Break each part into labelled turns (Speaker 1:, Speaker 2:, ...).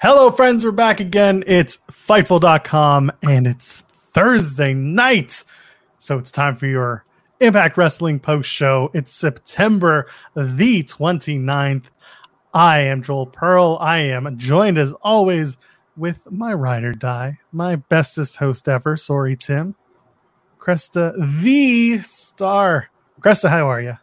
Speaker 1: Hello, friends. We're back again. It's Fightful.com and it's Thursday night. So it's time for your Impact Wrestling post show. It's September the 29th. I am Joel Pearl. I am joined as always with my ride or die, my bestest host ever. Sorry, Tim. Cresta, the star. Cresta, how are you?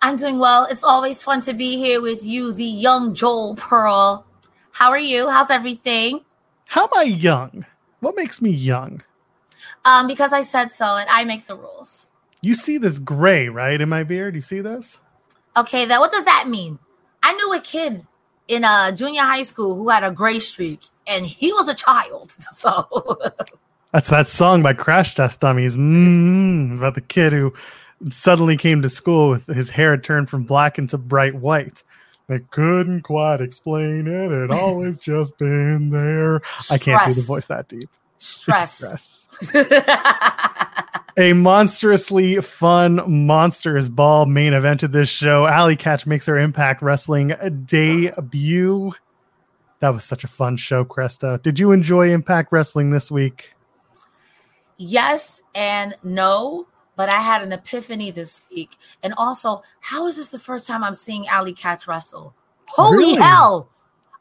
Speaker 2: I'm doing well. It's always fun to be here with you, the young Joel Pearl. How are you? How's everything?
Speaker 1: How am I young? What makes me young?
Speaker 2: Um, because I said so, and I make the rules.
Speaker 1: You see this gray, right, in my beard? You see this?
Speaker 2: Okay, then what does that mean? I knew a kid in a junior high school who had a gray streak, and he was a child. So
Speaker 1: That's that song by Crash Test Dummies mm, about the kid who suddenly came to school with his hair turned from black into bright white. They couldn't quite explain it. It always just been there. I can't do the voice that deep.
Speaker 2: Stress.
Speaker 1: stress. A monstrously fun Monsters Ball main event of this show. Allie Katch makes her Impact Wrestling debut. That was such a fun show, Cresta. Did you enjoy Impact Wrestling this week?
Speaker 2: yes and no, but I had an epiphany this week. And also, how is this the first time I'm seeing Allie Katch Russell? Holy
Speaker 1: Really?
Speaker 2: hell!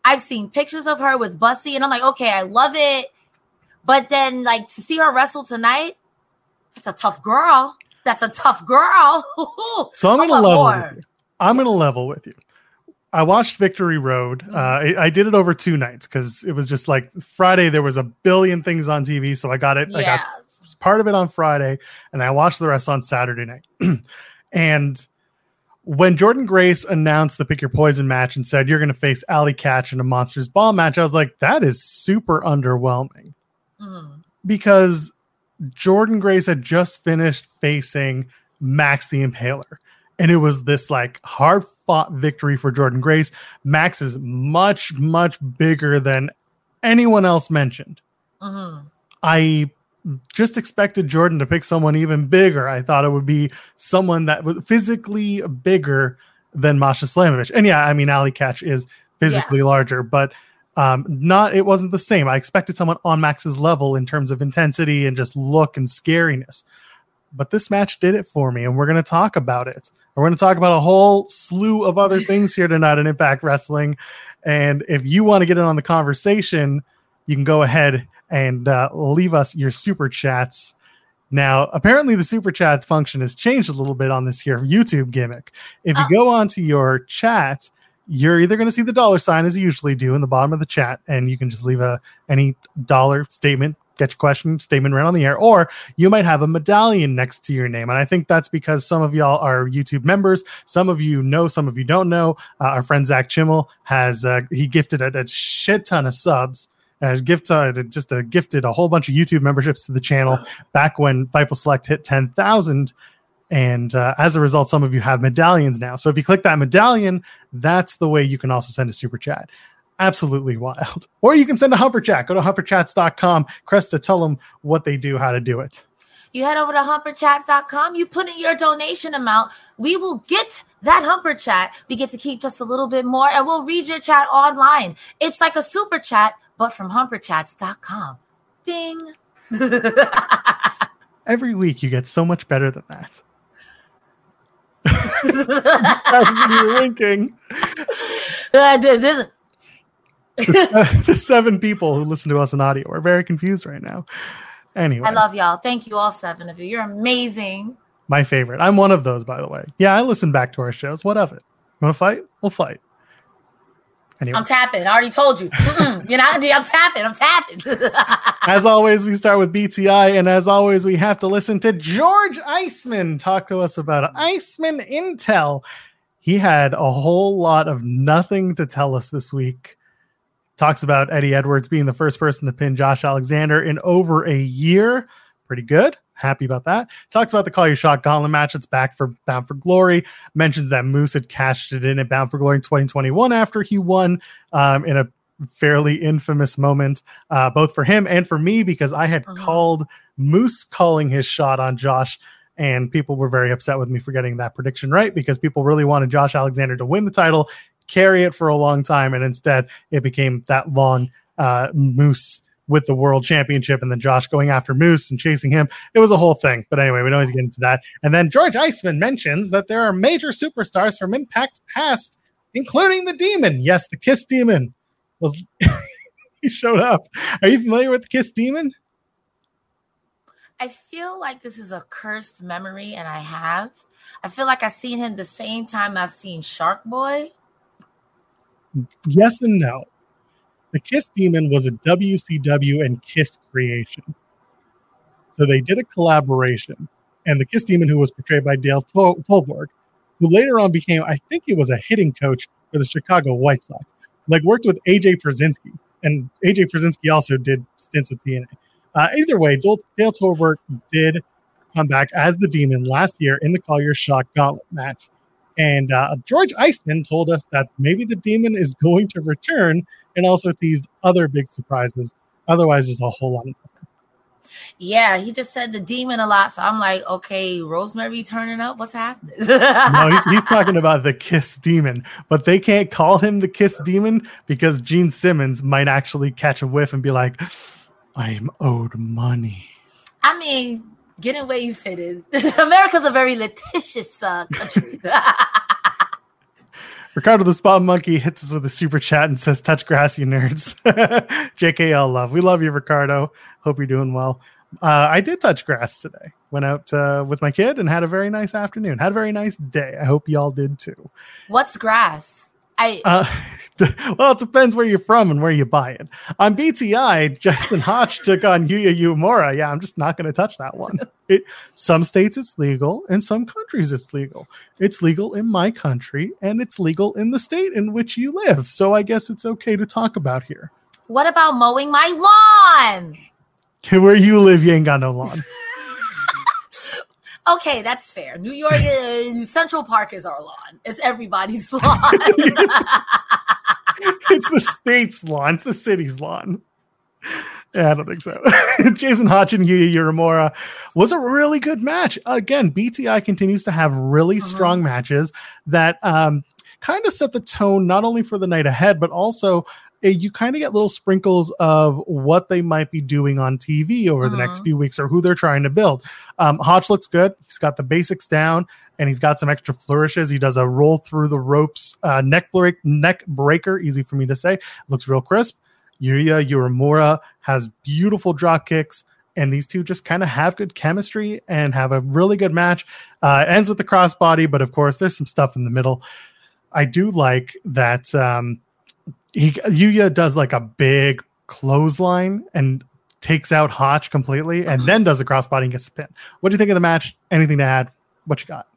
Speaker 2: I've seen pictures of her with Bussy, and I'm like, okay, I love it. But then, like, to see her wrestle tonight, that's a tough girl. That's a tough girl.
Speaker 1: So I'm gonna level
Speaker 2: more.
Speaker 1: with you. I'm gonna level with you. I watched Victory Road. Uh,
Speaker 2: Mm-hmm.
Speaker 1: I, I did it over two nights because it was just like Friday. There was a billion things on TV, so I got it. I
Speaker 2: yeah.
Speaker 1: got part of it on Friday, and I watched the rest on Saturday night. and when Jordynne Grace announced the Pick Your Poison match and said you're going to face Allie Katch in a Monsters Ball match, I was like, that is super underwhelming
Speaker 2: Mhm.
Speaker 1: because Jordynne Grace had just finished facing Max the Impaler. And it was this like hard fought victory for Jordynne Grace. Max is much, much bigger than anyone else mentioned.
Speaker 2: Mhm.
Speaker 1: I just expected Jordynne to pick someone even bigger. I thought it would be someone that was physically bigger than Masha Slamovich. And yeah, I mean, Allie Katch is physically larger, but um, not it wasn't the same. I expected someone on Max's level in terms of intensity and just look and scariness. But this match did it for me, and we're going to talk about it. We're going to talk about a whole slew of other things here tonight in Impact Wrestling. And if you want to get in on the conversation, you can go ahead and uh, leave us your super chats. Now, apparently, the super chat function has changed a little bit on this here YouTube gimmick. If you
Speaker 2: Oh.
Speaker 1: go onto your chat, you're either going to see the dollar sign as you usually do in the bottom of the chat, and you can just leave a any dollar statement, get your question statement right on the air, or you might have a medallion next to your name. And I think that's because some of y'all are YouTube members. Some of you know, some of you don't know. Uh, our friend Zach Chimmel has uh, he gifted a, a shit ton of subs. Uh, gift uh, just uh, gifted a whole bunch of YouTube memberships to the channel back when Fightful Select hit ten thousand, and uh, as a result, some of you have medallions now. So if you click that medallion, that's the way you can also send a super chat. absolutely wild. Or you can send a Humper Chat. Go to humperchats.com. Cresta, tell them what they do, how to do it.
Speaker 2: You head over to humperchats.com, you put in your donation amount. We will get that Humper Chat. We get to keep just a little bit more and we'll read your chat online. It's like a super chat, but from humperchats.com. Bing.
Speaker 1: Every week you get so much better than that. you're winking.
Speaker 2: Uh, this,
Speaker 1: the seven people who listen to us in audio are very confused right now. Anyway,
Speaker 2: I love y'all. Thank you, all seven of you. You're amazing.
Speaker 1: My favorite. I'm one of those, by the way. Yeah, I listen back to our shows. What of it? Want to fight? We'll fight.
Speaker 2: Anyway. I'm tapping. I already told you. you know, I'm tapping. I'm tapping.
Speaker 1: as always, we start with BTI, and as always, we have to listen to George Iceman talk to us about Iceman Intel. He had a whole lot of nothing to tell us this week talks about Eddie Edwards being the first person to pin Josh Alexander in over a year. Pretty good. Happy about that. Talks about the Call Your Shot Gauntlet match. It's back for Bound for Glory. Mentions that Moose had cashed it in at Bound for Glory in 2021 after he won um, in a fairly infamous moment, uh, both for him and for me, because I had uh-huh. called Moose calling his shot on Josh and people were very upset with me for getting that prediction right because people really wanted Josh Alexander to win the title carry it for a long time, and instead it became that long uh, Moose with the world championship, and then Josh going after Moose and chasing him. It was a whole thing. But anyway, we don't need to get into that. And then George Iceman mentions that there are major superstars from Impact's past, including the Demon. Yes, the Kiss Demon was. he showed up. Are you familiar with the Kiss Demon?
Speaker 2: I feel like this is a cursed memory, and I have. I feel like I've seen him the same time I've seen Shark Boy
Speaker 1: yes and no. The Kiss Demon was a WCW and Kiss creation. So they did a collaboration. And the Kiss Demon, who was portrayed by Dale Tol- Torborg, who later on became, I think he was a hitting coach for the Chicago White Sox, like worked with AJ Pierzynski. And AJ Pierzynski also did stints with TNA. Uh, either way, Dale, Dale Torborg did come back as the Demon last year in the Call Your Shot Gauntlet match. And uh, George Iceman told us that maybe the demon is going to return and also teased other big surprises. Otherwise, there's a whole lot of Fun.
Speaker 2: yeah, he just said the demon a lot. So I'm like, okay, Rosemary turning up. What's happening?
Speaker 1: no, he's, he's talking about the Kiss Demon, but they can't call him the Kiss Demon because Gene Simmons might actually catch a whiff and be like, I am owed money.
Speaker 2: I mean, Get in where you fit in. America's a very litigious uh, country.
Speaker 1: Ricardo the Spot Monkey hits us with a super chat and says, Touch grass, you nerds. JKL love. We love you, Ricardo. Hope you're doing well. Uh, I did touch grass today. Went out uh, with my kid and had a very nice afternoon. Had a very nice day. I hope y'all did too.
Speaker 2: What's grass? I
Speaker 1: uh, well, it depends where you're from and where you buy it. On BTI, Justin Hotch took on Yuya Uemura. Yeah, I'm just not going to touch that one. It, some states it's legal, and some countries it's legal. It's legal in my country, and it's legal in the state in which you live. So I guess it's okay to talk about here.
Speaker 2: What about mowing my lawn?
Speaker 1: Where you live, you ain't got no lawn.
Speaker 2: Okay, that's fair. New York, is, Central Park is our lawn. It's everybody's lawn.
Speaker 1: it's the state's lawn. It's the city's lawn. Yeah, I don't think so. Jason Hotch and Yuya Uemura was a really good match. Again, BTI continues to have really uh-huh. strong matches that um, kind of set the tone not only for the night ahead, but also you kind of get little sprinkles of what they might be doing on TV over the next uh-huh. few weeks or who they're trying to build. Um, Hotch looks good. He's got the basics down and he's got some extra flourishes. He does a roll through the ropes, uh, neck break, neck breaker, easy for me to say. Looks real crisp. Yuya Uemura has beautiful drop kicks and these two just kind of have good chemistry and have a really good match. Uh, ends with the crossbody, but of course, there's some stuff in the middle. I do like that um, he Yuya does like a big clothesline and takes out Hotch completely, and then does a crossbody and gets spin. What do you think of the match? Anything to add? What you got?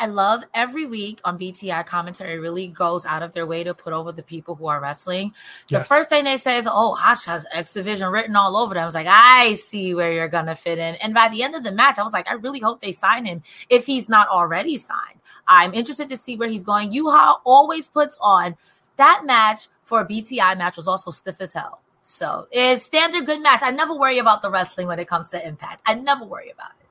Speaker 2: I love every week on BTI commentary really goes out of their way to put over the people who are wrestling. The yes. first thing they say is, Oh, Hotch has X Division written all over them. I was like, I see where you're gonna fit in. And by the end of the match, I was like, I really hope they sign him if he's not already signed. I'm interested to see where he's going. Yuya always puts on that match for a BTI match was also stiff as hell. So it's standard good match. I never worry about the wrestling when it comes to Impact. I never worry about it.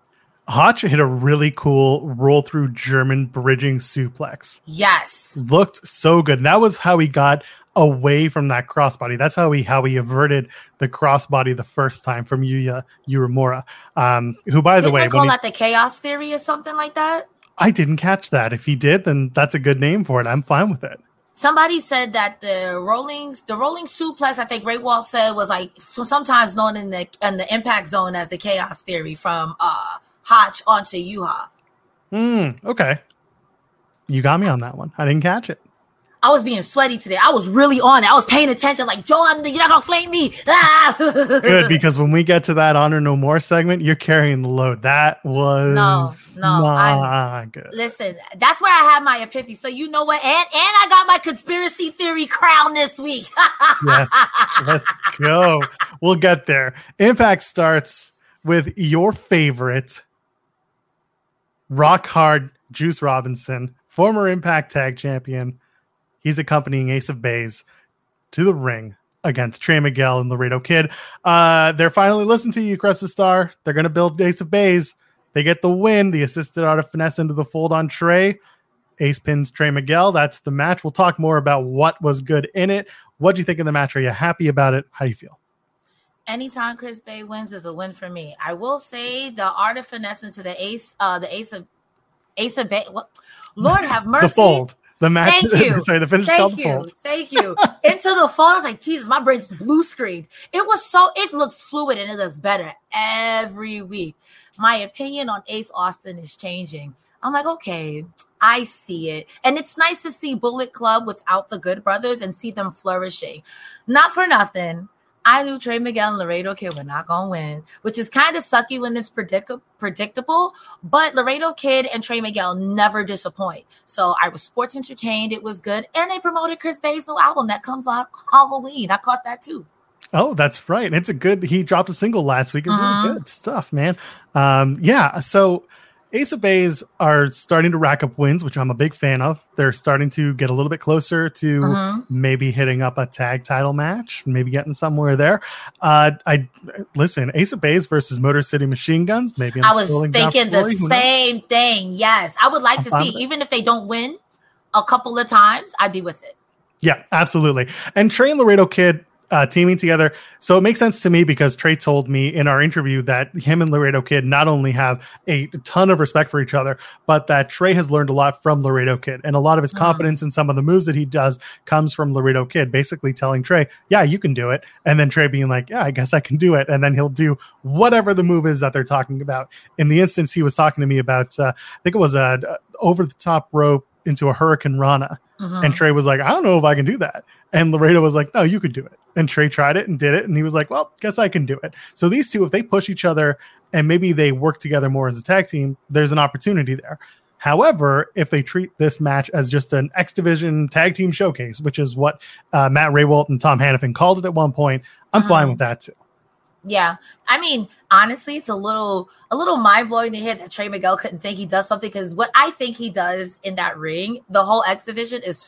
Speaker 1: Hotch hit a really cool roll through German bridging suplex.
Speaker 2: Yes.
Speaker 1: Looked so good. And that was how he got away from that crossbody. That's how he how he averted the crossbody the first time from Yuya Uemura. Um, who by
Speaker 2: Didn't
Speaker 1: the way,
Speaker 2: they call
Speaker 1: he,
Speaker 2: that the chaos theory or something like that?
Speaker 1: I didn't catch that. If he did, then that's a good name for it. I'm fine with it.
Speaker 2: Somebody said that the rolling the rolling suplex, I think Rehwoldt said was like so sometimes known in the in the impact zone as the chaos theory from uh Hotch onto Yuya.
Speaker 1: Hmm. Okay. You got me on that one. I didn't catch it.
Speaker 2: I was being sweaty today. I was really on it. I was paying attention, like Joe, I'm, you're not gonna flame me. Ah!
Speaker 1: Good because when we get to that honor no more segment, you're carrying the load. That was
Speaker 2: No, no,
Speaker 1: not
Speaker 2: I'm-
Speaker 1: good.
Speaker 2: Listen, that's where I had my epiphany. So you know what? And and I got my conspiracy theory crown this week.
Speaker 1: Yes, let's go. We'll get there. Impact starts with your favorite rock hard Juice Robinson, former Impact Tag Champion. He's accompanying Ace of Bays to the ring against Trey Miguel and Laredo Kid. Uh, they're finally listening to you, Cresta Star. They're going to build Ace of Bays. They get the win. The assisted art of finesse into the fold on Trey. Ace pins Trey Miguel. That's the match. We'll talk more about what was good in it. What do you think of the match? Are you happy about it? How do you feel?
Speaker 2: Anytime Chris Bey wins is a win for me. I will say the art of finesse into the ace, uh, the ace of ace of Bay. Lord have mercy.
Speaker 1: The fold. The match.
Speaker 2: Thank you.
Speaker 1: sorry, the finish is
Speaker 2: Thank you.
Speaker 1: fold.
Speaker 2: Thank you. Into the fall. I was like, Jesus, my brain just blue screened. It was so, it looks fluid and it looks better every week. My opinion on Ace Austin is changing. I'm like, okay, I see it. And it's nice to see Bullet Club without the Good Brothers and see them flourishing. Not for nothing. I knew Trey Miguel and Laredo Kid were not going to win, which is kind of sucky when it's predict- predictable. But Laredo Kid and Trey Miguel never disappoint. So I was sports entertained. It was good. And they promoted Chris Bey's new album that comes out Halloween. I caught that too.
Speaker 1: Oh, that's right. It's a good. He dropped a single last week. It was
Speaker 2: Mhm.
Speaker 1: really good stuff, man. Um, yeah. So Ace of Bays are starting to rack up wins, which I'm a big fan of. They're starting to get a little bit closer to
Speaker 2: Mhm.
Speaker 1: maybe hitting up a tag title match, maybe getting somewhere there. Uh, I listen, Ace of Bays versus Motor City Machine Guns. Maybe I'm
Speaker 2: I was thinking the
Speaker 1: for you, who knows?
Speaker 2: same thing. Yes. I would like
Speaker 1: I'm
Speaker 2: to see, even if they don't win a couple of times, I'd be with it.
Speaker 1: Yeah, absolutely. And Trey and Laredo Kid uh, teaming together. So it makes sense to me because Trey told me in our interview that him and Laredo Kid not only have a ton of respect for each other, but that Trey has learned a lot from Laredo Kid. And a lot of his confidence in some of the moves that he does comes from Laredo Kid, basically telling Trey, yeah, you can do it. And then Trey being like, yeah, I guess I can do it. And then he'll do whatever the move is that they're talking about. In the instance he was talking to me about, uh, I think it was a, a over the top rope into a hurricanrana.
Speaker 2: Mhm.
Speaker 1: And Trey was like, I don't know if I can do that. And Laredo was like, No, you could do it. And Trey tried it and did it. And he was like, Well, guess I can do it. So these two, if they push each other and maybe they work together more as a tag team, there's an opportunity there. However, if they treat this match as just an X Division tag team showcase, which is what uh, Matt Rehwoldt and Tom Hannifan called it at one point, I'm fine
Speaker 2: Mhm.
Speaker 1: with that too.
Speaker 2: Yeah, I mean, honestly, it's a little a little mind blowing to hear that Trey Miguel couldn't think he does something because what I think he does in that ring, the whole exhibition is,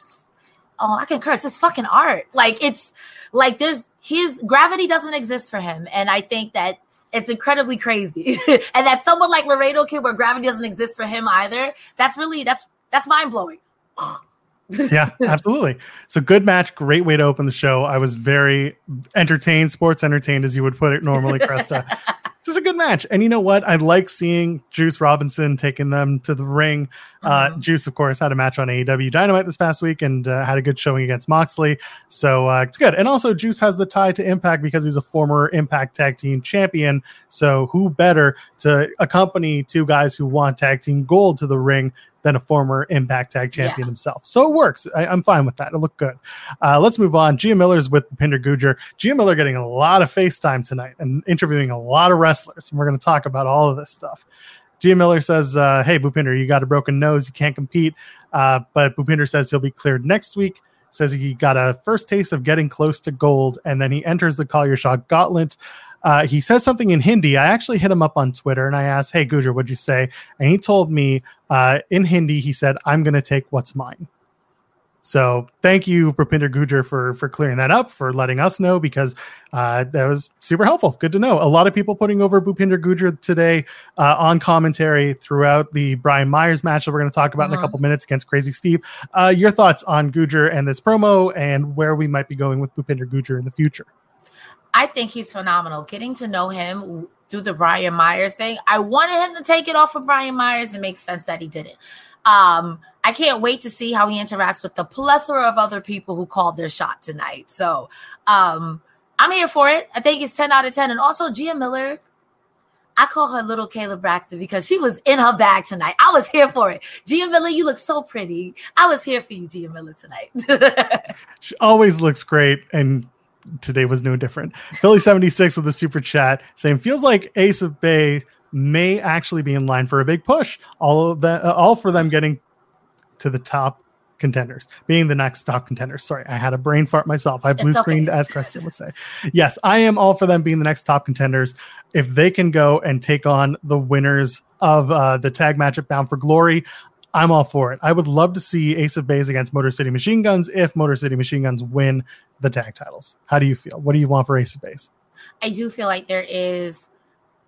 Speaker 2: oh, I can curse. It's fucking art. Like it's like there's his gravity doesn't exist for him, and I think that it's incredibly crazy, and that someone like Laredo Kid, where gravity doesn't exist for him either, that's really that's that's mind blowing.
Speaker 1: Yeah, absolutely. So good match, great way to open the show. I was very entertained, sports entertained, as you would put it normally, Cresta. Just a good match. And you know what? I like seeing Juice Robinson taking them to the ring. Uh,
Speaker 2: Mhm.
Speaker 1: Juice, of course, had a match on AEW Dynamite this past week and uh, had a good showing against Moxley. So uh, it's good. And also, Juice has the tie to Impact because he's a former Impact Tag Team champion. So who better to accompany two guys who want Tag Team Gold to the ring than a former Impact Tag Champion
Speaker 2: Yeah.
Speaker 1: himself? So it works. I, I'm fine with that. It looked good. Uh, let's move on. Gia Miller's with Pinder Gujjar. Gia Miller getting a lot of FaceTime tonight and interviewing a lot of wrestlers. And we're going to talk about all of this stuff. Gia Miller says, uh, Hey, Bhupinder, you got a broken nose. You can't compete. Uh, but Bhupinder says he'll be cleared next week. Says he got a first taste of getting close to gold. And then he enters the Call Your Shot Gauntlet. Uh, he says something in Hindi. I actually hit him up on Twitter and I asked, Hey, Gujjar, what'd you say? And he told me uh, in Hindi, he said, I'm going to take what's mine. So thank you, Bhupinder Gujjar, for for clearing that up, for letting us know because uh, that was super helpful. Good to know. A lot of people putting over Bhupinder Gujjar today uh, on commentary throughout the Brian Myers match that we're going to talk about in a uh-huh. couple minutes against Crazy Steve. Uh, your thoughts on Gujjar and this promo, and where we might be going with Bhupinder Gujjar in the future?
Speaker 2: I think he's phenomenal. Getting to know him through the Brian Myers thing, I wanted him to take it off of Brian Myers. It makes sense that he didn't. Um, I can't wait to see how he interacts with the plethora of other people who called their shot tonight. So um, I'm here for it. I think it's 10 out of 10. And also, Gia Miller, I call her little Kayla Braxton because she was in her bag tonight. I was here for it. Gia Miller, you look so pretty. I was here for you, Gia Miller, tonight.
Speaker 1: she always looks great. And today was no different. Philly 76 with the super chat saying, feels like Ace of Bay may actually be in line for a big push. All of that, uh, all for them getting to the top contenders, being the next top contenders. Sorry, I had a brain fart myself. I blue screened okay. as Christian would say. Yes, I am all for them being the next top contenders. If they can go and take on the winners of uh, the tag match at Bound for Glory, I'm all for it. I would love to see Ace of Bays against Motor City Machine Guns if Motor City Machine Guns win the tag titles. How do you feel? What do you want for Ace of Base?
Speaker 2: I do feel like there is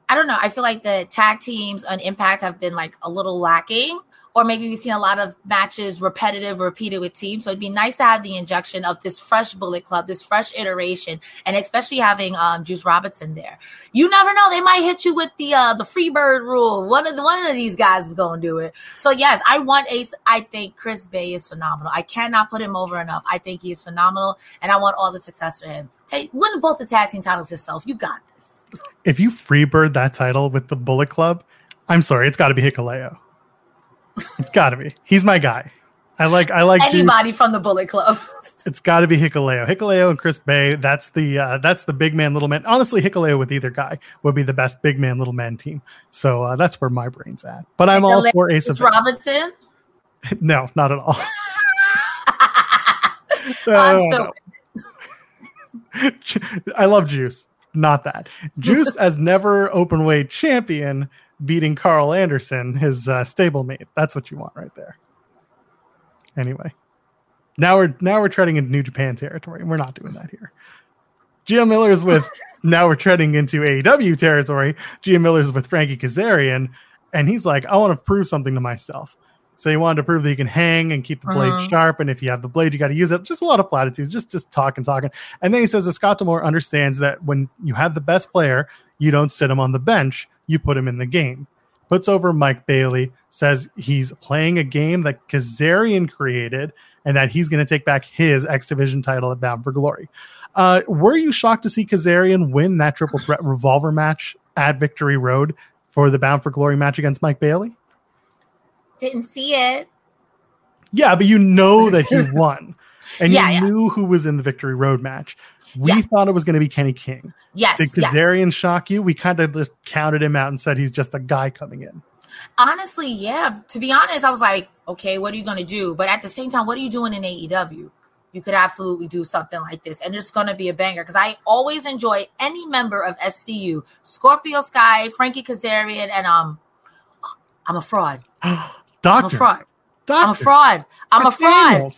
Speaker 2: I don't know. I feel like the tag teams on Impact have been like a little lacking or maybe we've seen a lot of matches repetitive, repeated with teams. So it'd be nice to have the injection of this fresh Bullet Club, this fresh iteration, and especially having um, Juice Robinson there. You never know; they might hit you with the uh, the free bird rule. One of the, one of these guys is going to do it. So yes, I want Ace. I think Chris Bey is phenomenal. I cannot put him over enough. I think he is phenomenal, and I want all the success for him. Take win both the tag team titles yourself. You got this.
Speaker 1: If you freebird that title with the Bullet Club, I'm sorry, it's got to be Hikuleo. It's got to be. He's my guy. I like. I like
Speaker 2: anybody Juice. from the Bullet Club.
Speaker 1: it's got to be Hikuleo. Hikuleo and Chris Bey. That's the uh, that's the big man, little man. Honestly, Hikuleo with either guy would be the best big man, little man team. So uh, that's where my brain's at. But I'm all for Ace of
Speaker 2: Robinson.
Speaker 1: no, not at all.
Speaker 2: I'm so.
Speaker 1: I love Juice. Not that Juice as never open weight champion beating Karl Anderson, his uh, stablemate. That's what you want right there. Anyway, now we're now we're treading into New Japan territory, and we're not doing that here. Gia Miller's with now we're treading into AEW territory. Gia Miller's with Frankie Kazarian, and he's like, I want to prove something to myself. So he wanted to prove that you can hang and keep the blade uh-huh. sharp, and if you have the blade, you got to use it. Just a lot of platitudes, just just talking, talking. And then he says that Scott D'Amore understands that when you have the best player, you don't sit him on the bench you put him in the game. Puts over Mike Bailey, says he's playing a game that Kazarian created and that he's going to take back his X Division title at Bound for Glory. Uh, were you shocked to see Kazarian win that triple threat revolver match at Victory Road for the Bound for Glory match against Mike Bailey?
Speaker 2: Didn't see it.
Speaker 1: Yeah, but you know that he won. And yeah, you yeah. knew who was in the Victory Road match. We yeah. thought it was going to be Kenny King.
Speaker 2: Yes.
Speaker 1: Did Kazarian yes. shock you? We kind of just counted him out and said he's just a guy coming in.
Speaker 2: Honestly, yeah. To be honest, I was like, okay, what are you going to do? But at the same time, what are you doing in AEW? You could absolutely do something like this, and it's going to be a banger because I always enjoy any member of SCU, Scorpio Sky, Frankie Kazarian, and um, I'm a fraud.
Speaker 1: Doctor.
Speaker 2: I'm a fraud. Doctor. I'm a fraud. I'm a fraud.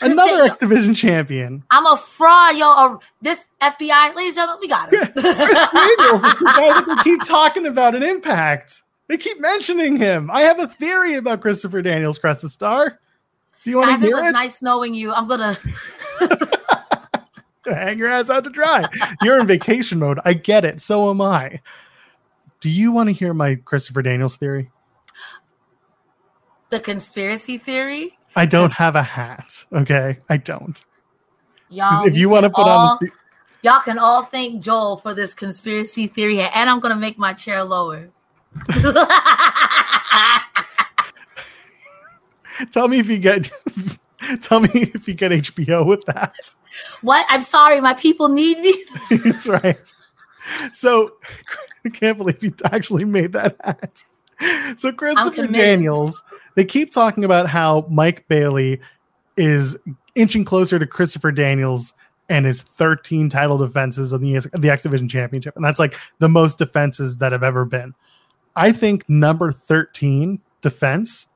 Speaker 1: Another X Division champion.
Speaker 2: I'm a fraud, yo. Uh, this FBI, ladies and gentlemen, we got him. Chris Daniels
Speaker 1: is the guy that they keep talking about in Impact. They keep mentioning him. I have a theory about Christopher Daniels, Cresta Star. Do you want to hear it? Was
Speaker 2: it? nice knowing you. I'm gonna
Speaker 1: hang your ass out to dry. You're in vacation mode. I get it. So am I. Do you want to hear my Christopher Daniels theory?
Speaker 2: The conspiracy theory?
Speaker 1: I don't have a hat. Okay, I don't.
Speaker 2: Y'all,
Speaker 1: if you want to put all, on,
Speaker 2: y'all can all thank Joel for this conspiracy theory, hat, and I'm gonna make my chair lower.
Speaker 1: tell me if you get. tell me if you get HBO with that.
Speaker 2: What? I'm sorry, my people need me.
Speaker 1: That's right. So I can't believe you actually made that hat. So Christopher Daniels they keep talking about how Mike Bailey is inching closer to Christopher Daniels and his 13 title defenses on the the X Division Championship, and that's like the most defenses that have ever been. I think number 13 defense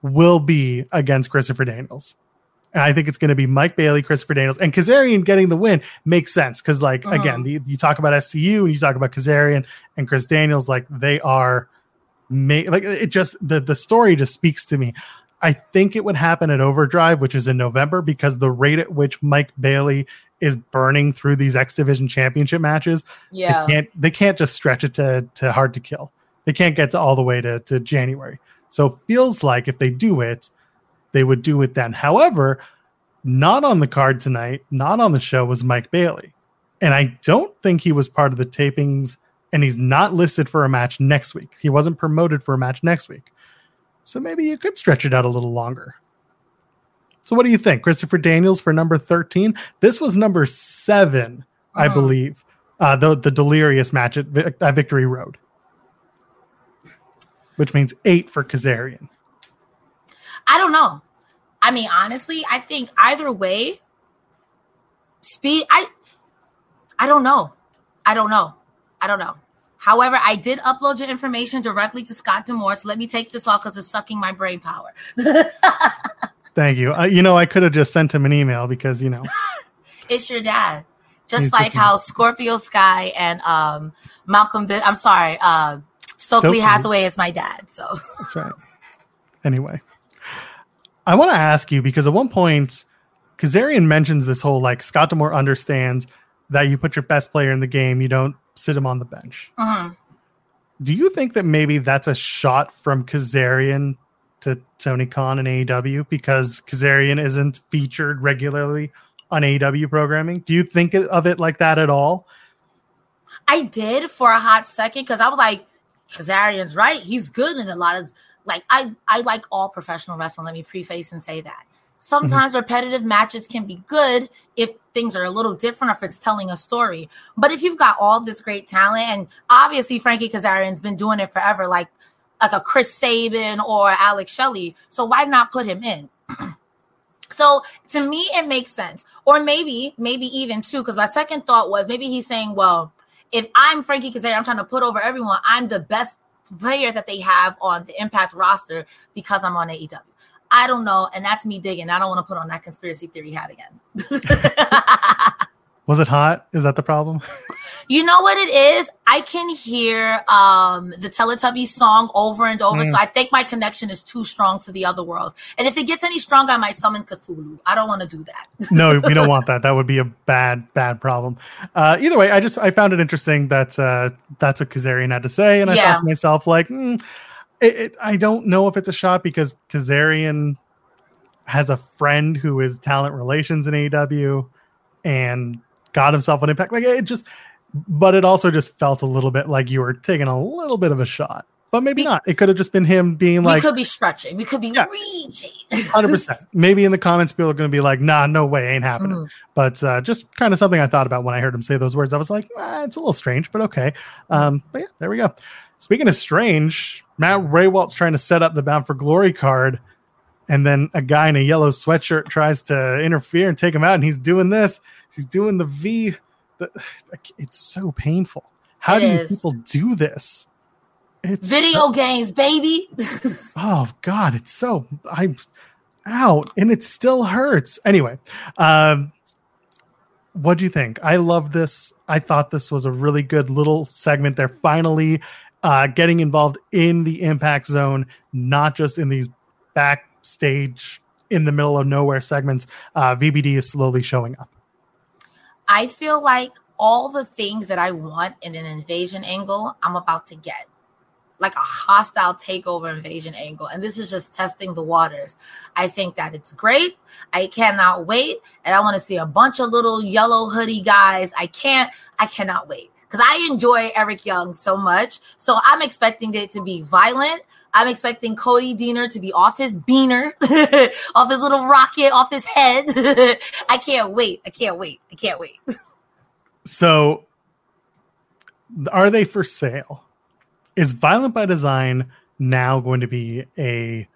Speaker 1: will be against Christopher Daniels. And I think it's going to be Mike Bailey, Christopher Daniels, and Kazarian getting the win makes sense because, like, uh-huh. again, the, you talk about SCU and you talk about Kazarian and Chris Daniels, like they are, ma- like it just the the story just speaks to me. I think it would happen at Overdrive, which is in November, because the rate at which Mike Bailey is burning through these X Division Championship matches,
Speaker 2: yeah,
Speaker 1: they can't they can't just stretch it to to hard to kill. They can't get to all the way to to January. So it feels like if they do it, they would do it then. However, not on the card tonight, not on the show was Mike Bailey, and I don't think he was part of the tapings, and he's not listed for a match next week. He wasn't promoted for a match next week. So maybe you could stretch it out a little longer. So what do you think? Christopher Daniels for number 13. This was number 7, I believe. Uh, the the delirious match at, at Victory Road. Which means 8 for Kazarian.
Speaker 2: I don't know. I mean, honestly, I think either way, speed. I, I don't know. I don't know. I don't know. However, I did upload your information directly to Scott D'Amore, so let me take this off because it's sucking my brain power.
Speaker 1: Thank you. Uh, you know, I could have just sent him an email because you know
Speaker 2: it's your dad. Just He's like how Scorpio Sky and um, Malcolm. B- I'm sorry, uh, Stokely, Stokely Hathaway is my dad. So
Speaker 1: that's right. Anyway, I want to ask you because at one point, Kazarian mentions this whole like Scott D'Amore understands that you put your best player in the game, you don't sit him on the bench. Uh-huh. Do you think that maybe that's a shot from Kazarian to Tony Khan and AEW because Kazarian isn't featured regularly on AEW programming? Do you think of it like that at all?
Speaker 2: I did for a hot second because I was like, Kazarian's right. He's good in a lot of like I I like all professional wrestling. Let me preface and say that. Sometimes mm-hmm. repetitive matches can be good if things are a little different or if it's telling a story. But if you've got all this great talent, and obviously Frankie Kazarian's been doing it forever, like like a Chris Sabin or Alex Shelley, so why not put him in? so to me, it makes sense. Or maybe, maybe even too, because my second thought was maybe he's saying, well, if I'm Frankie Kazarian, I'm trying to put over everyone. I'm the best player that they have on the Impact roster because I'm on AEW. I don't know. And that's me digging. I don't want to put on that conspiracy theory hat again.
Speaker 1: Was it hot? Is that the problem?
Speaker 2: You know what it is? I can hear um, the Teletubby song over and over. Mm. So I think my connection is too strong to the other world. And if it gets any stronger, I might summon Cthulhu. I don't want to do that.
Speaker 1: no, we don't want that. That would be a bad, bad problem. Uh, either way, I just I found it interesting that uh, that's what Kazarian had to say. And I yeah. thought to myself, like, mm, it, it, I don't know if it's a shot because Kazarian has a friend who is talent relations in AEW and got himself an impact. Like it just, but it also just felt a little bit like you were taking a little bit of a shot. But maybe not. It could have just been him being like.
Speaker 2: We could be stretching. We could be yeah, reaching.
Speaker 1: Hundred percent. Maybe in the comments, people are going to be like, "Nah, no way, ain't happening." Mm. But uh, just kind of something I thought about when I heard him say those words. I was like, ah, "It's a little strange, but okay." Um, but yeah, there we go. Speaking of strange, Matt Rehwoldt's trying to set up the Bound for Glory card, and then a guy in a yellow sweatshirt tries to interfere and take him out, and he's doing this. He's doing the V. The, it's so painful. How it do is. people do this?
Speaker 2: It's video so, games, baby.
Speaker 1: oh God, it's so I'm out, and it still hurts. Anyway, um, what do you think? I love this. I thought this was a really good little segment. They're finally uh, getting involved in the impact zone, not just in these backstage in the middle of nowhere segments. Uh, VBD is slowly showing up.
Speaker 2: I feel like all the things that I want in an invasion angle, I'm about to get like a hostile takeover invasion angle. And this is just testing the waters. I think that it's great. I cannot wait. And I want to see a bunch of little yellow hoodie guys. I can't, I cannot wait because I enjoy Eric Young so much. So I'm expecting it to be violent. I'm expecting Cody Deaner to be off his beaner, off his little rocket, off his head. I can't wait. I can't wait. I can't wait.
Speaker 1: so, are they for sale? Is Violent by Design now going to be a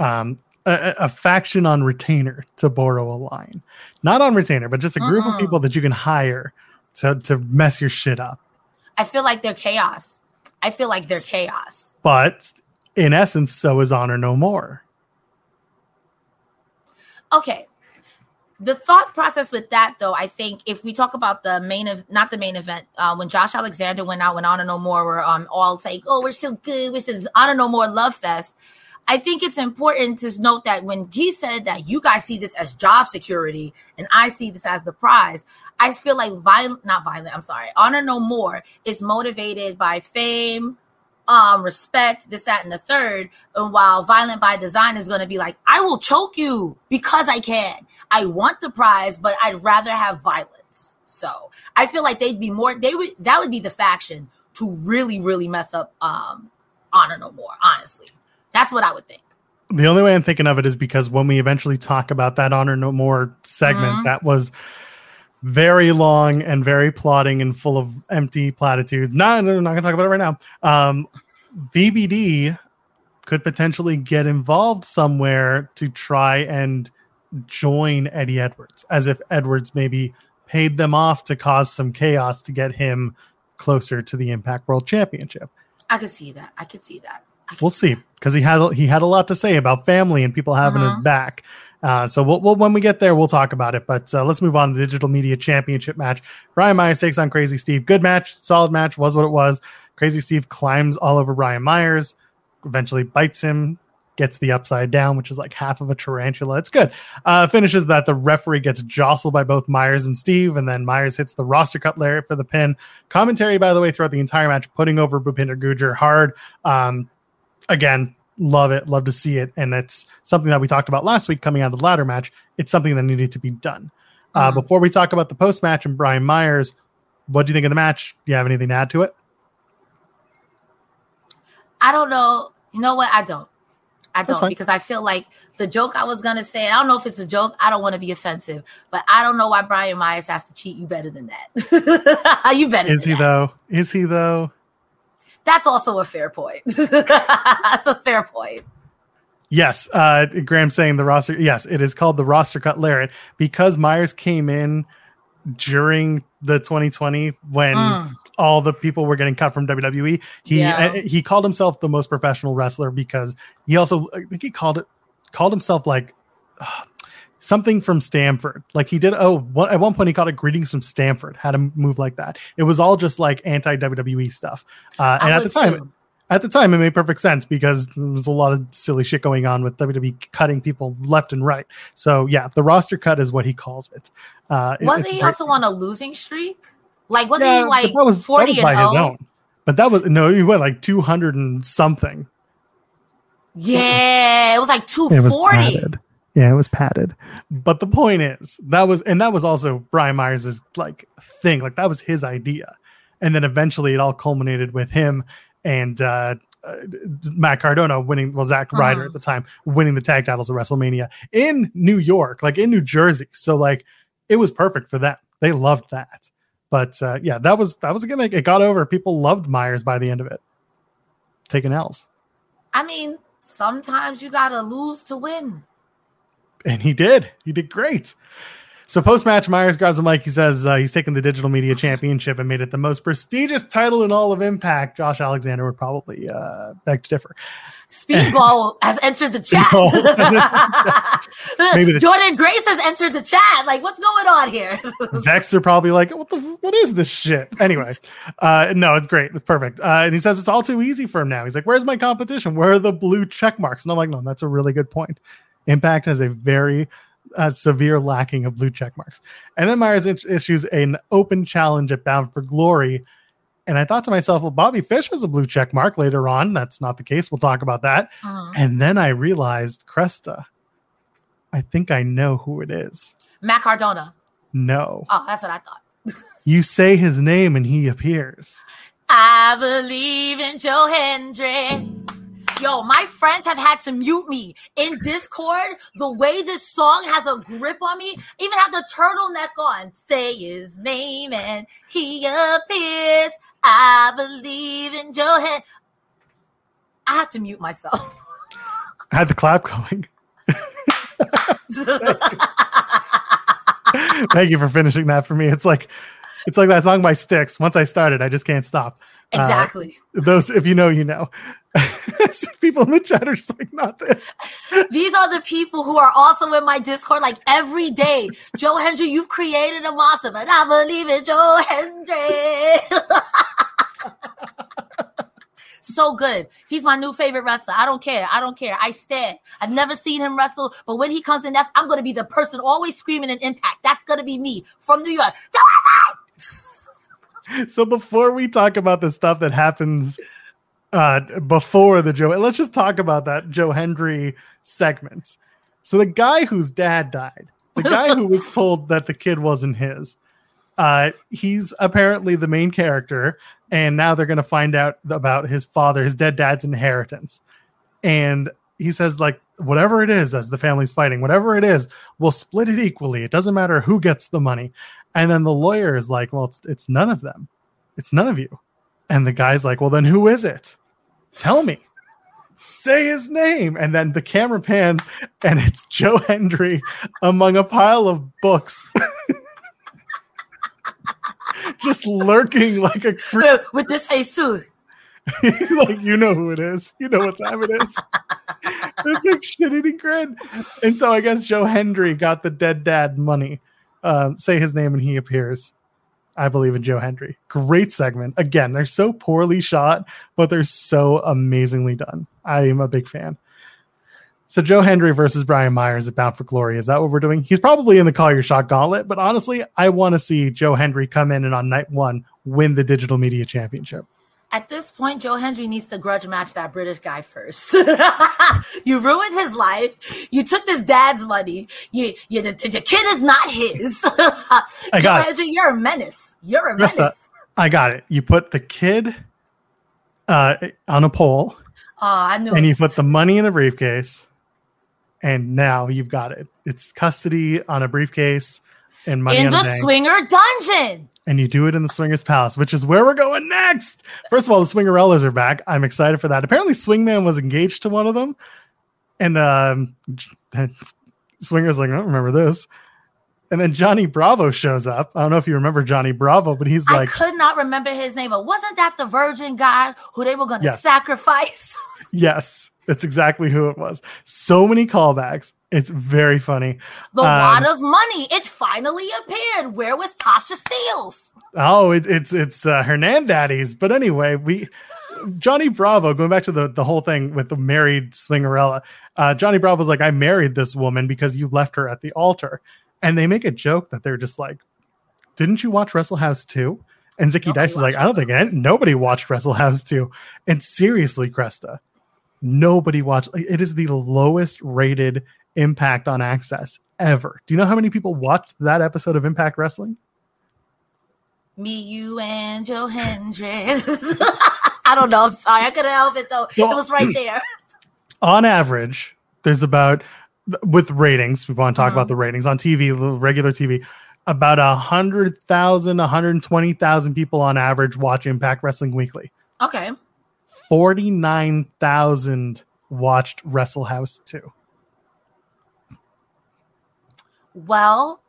Speaker 1: um, a, a, faction on retainer to borrow a line, not on retainer, but just a group uh-uh. of people that you can hire to to mess your shit up.
Speaker 2: I feel like they're chaos. I feel like they're chaos.
Speaker 1: But in essence, so is Honor No More.
Speaker 2: Okay. the thought process with that though i think if we talk about the main of not the main event uh, when josh alexander went out when honor no more were um, all like oh we're so good with this honor no more love fest i think it's important to note that when he said that you guys see this as job security and i see this as the prize i feel like violent not violent i'm sorry honor no more is motivated by fame um, respect, this, that, and the third. And while violent by design is going to be like, I will choke you because I can. I want the prize, but I'd rather have violence. So I feel like they'd be more, they would, that would be the faction to really, really mess up, um, honor no more, honestly. That's what I would think.
Speaker 1: The only way I'm thinking of it is because when we eventually talk about that honor no more segment, mm-hmm. that was very long and very plotting and full of empty platitudes. No, no, I'm not gonna talk about it right now. Um, VBD could potentially get involved somewhere to try and join Eddie Edwards, as if Edwards maybe paid them off to cause some chaos to get him closer to the Impact World Championship.
Speaker 2: I could see that. I could see that.
Speaker 1: We'll see because he had he had a lot to say about family and people having uh-huh. his back. Uh, so we'll, we'll, when we get there, we'll talk about it. But uh, let's move on to the Digital Media Championship match. Brian Myers takes on Crazy Steve. Good match, solid match, was what it was. Crazy Steve climbs all over Brian Myers, eventually bites him, gets the upside down, which is like half of a tarantula. It's good. Uh, finishes that the referee gets jostled by both Myers and Steve, and then Myers hits the roster cut lariat for the pin. Commentary, by the way, throughout the entire match, putting over Bhupinder Gujjar hard. Um, again, love it, love to see it, and it's something that we talked about last week coming out of the ladder match. It's something that needed to be done. Uh, mm-hmm. Before we talk about the post match and Brian Myers, what do you think of the match? Do you have anything to add to it?
Speaker 2: I don't know. You know what? I don't. I don't because I feel like the joke I was gonna say. I don't know if it's a joke. I don't want to be offensive, but I don't know why Brian Myers has to cheat you better than that. you better.
Speaker 1: Is he
Speaker 2: that.
Speaker 1: though? Is he though?
Speaker 2: That's also a fair point. That's a fair point.
Speaker 1: Yes, uh, Graham saying the roster. Yes, it is called the roster cut lariat because Myers came in during the 2020 when mm. all the people were getting cut from WWE. He yeah. uh, he called himself the most professional wrestler because he also I think he called it called himself like. Uh, something from Stamford. Like he did. Oh, one, at one point he called it "Greetings from Stamford. Had him move like that. It was all just like anti WWE stuff. Uh, and at the time, too. at the time, it made perfect sense because there was a lot of silly shit going on with WWE cutting people left and right. So yeah, the roster cut is what he calls it.
Speaker 2: Uh, Wasn't he also on a losing streak? Like wasn't yeah, he like that was, forty that was by his own?
Speaker 1: But that was no, he went like two hundred and something.
Speaker 2: Yeah, it was like two forty.
Speaker 1: Yeah, it was padded. But the point is, that was and that was also Brian Myers' like thing. Like that was his idea. And then eventually it all culminated with him and uh, uh Matt Cardona winning, well, Zack Ryder uh-huh. at the time, winning the tag titles of WrestleMania in New York, like in New Jersey. So like it was perfect for them. They loved that. But uh, yeah, that was that was a gimmick. It got over. People loved Myers by the end of it. Taking L's.
Speaker 2: I mean, sometimes you gotta lose to win
Speaker 1: and he did. He did great. So post match, Myers grabs the mic. He says uh, he's taken the Digital Media Championship and made it the most prestigious title in all of Impact. Josh Alexander would probably uh, beg to differ.
Speaker 2: Speedball has entered the chat. Maybe the Jordynne Grace has entered the chat. Like, what's going on here?
Speaker 1: Vex are probably like, what the what is this shit? Anyway, uh, no, it's great. It's perfect. Uh, and he says it's all too easy for him now. He's like, where's my competition? Where are the blue check marks? And I'm like, no, that's a really good point. Impact has a very uh, severe lacking of blue check marks. And then Myers issues an open challenge at Bound for Glory. And I thought to myself, well, Bobby Fish has a blue check mark later on. That's not the case. We'll talk about that. Uh-huh. And then I realized, Cresta, I think I know who it is.
Speaker 2: Matt Cardona.
Speaker 1: No.
Speaker 2: Oh, that's what I thought.
Speaker 1: you say his name and he appears.
Speaker 2: I believe in Joe Hendry. Yo, my friends have had to mute me in Discord. The way this song has a grip on me, even have the turtleneck on. Say his name and he appears. I believe in Johan. I have to mute myself.
Speaker 1: I had the clap going. Thank you for finishing that for me. It's like it's like that song by Styx. Once I started, I just can't stop.
Speaker 2: Uh, exactly.
Speaker 1: Uh, those, if you know, you know. people in the chat are like, not this.
Speaker 2: These are the people who are also in my Discord like every day. Joe Hendry, you've created a monster, but I believe in Joe Hendry. so good. He's my new favorite wrestler. I don't care. I don't care. I stand. I've never seen him wrestle, but when he comes in, that's I'm gonna be the person always screaming in impact. That's gonna be me from New York.
Speaker 1: so before we talk about the stuff that happens uh before the Joe, let's just talk about that Joe Hendry segment. So the guy whose dad died, the guy who was told that the kid wasn't his, uh, he's apparently the main character and now they're going to find out about his father, his dead dad's inheritance. And he says, like, whatever it is, as the family's fighting, whatever it is, we'll split it equally. It doesn't matter who gets the money. And then the lawyer is like, well, it's, it's none of them. It's none of you. And the guy's like, well, then who is it? Tell me. Say his name. And then the camera pans, and it's Joe Hendry among a pile of books. just lurking like a
Speaker 2: creep. with this face too.
Speaker 1: like you know who it is. You know what time it is. it's like shit eating grin. And so I guess Joe Hendry got the dead dad money. Um, say his name and he appears. I believe in Joe Hendry. Great segment. Again, they're so poorly shot, but they're so amazingly done. I am a big fan. So Joe Hendry versus Brian Myers at Bound for Glory. Is that what we're doing? He's probably in the Call Your Shot Gauntlet, but honestly, I want to see Joe Hendry come in and on night one win the Digital Media Championship.
Speaker 2: At this point, Joe Hendry needs to grudge match that British guy first. you ruined his life. You took his dad's money. You, you the, the kid is not his. I Joe Hendry, you're a menace. You're a menace.
Speaker 1: I got it. You put the kid uh, on a pole.
Speaker 2: Oh, I knew.
Speaker 1: And it. you put the money in a briefcase and now you've got it. It's custody on a briefcase and money
Speaker 2: in
Speaker 1: the
Speaker 2: swinger dungeon.
Speaker 1: And you do it in the Swingers Palace, which is where we're going next. First of all, the Swingerellas are back. I'm excited for that. Apparently, Swingman was engaged to one of them, and um, Swingers like, I don't remember this. And then Johnny Bravo shows up. I don't know if you remember Johnny Bravo, but he's like,
Speaker 2: I could not remember his name, but wasn't that the virgin guy who they were going to yes. sacrifice?
Speaker 1: yes. That's exactly who it was. So many callbacks. It's very funny.
Speaker 2: The um, lot of money. It finally appeared. Where was Tasha Steelz?
Speaker 1: Oh, it, it's it's uh, Hernandaddy's. But anyway, we Johnny Bravo going back to the the whole thing with the married swingerella. Uh, Johnny Bravo's like, I married this woman because you left her at the altar, and they make a joke that they're just like, didn't you watch Wrestle House too? And Zicky Dice is like, I don't think nobody watched Wrestle House too. And seriously, Cresta, Nobody watched. It is the lowest rated Impact on AXS ever. Do you know how many people watched that episode of Impact Wrestling?
Speaker 2: Me, you, and Joe Hendry. I don't know. I'm sorry. I couldn't help it though. So, it was right there.
Speaker 1: On average, there's about with ratings. We want to talk mm-hmm. about the ratings on TV, regular TV. About a hundred thousand, 120,000 people on average watch Impact Wrestling Weekly.
Speaker 2: Okay.
Speaker 1: 49,000 watched Wrestle House 2.
Speaker 2: Well,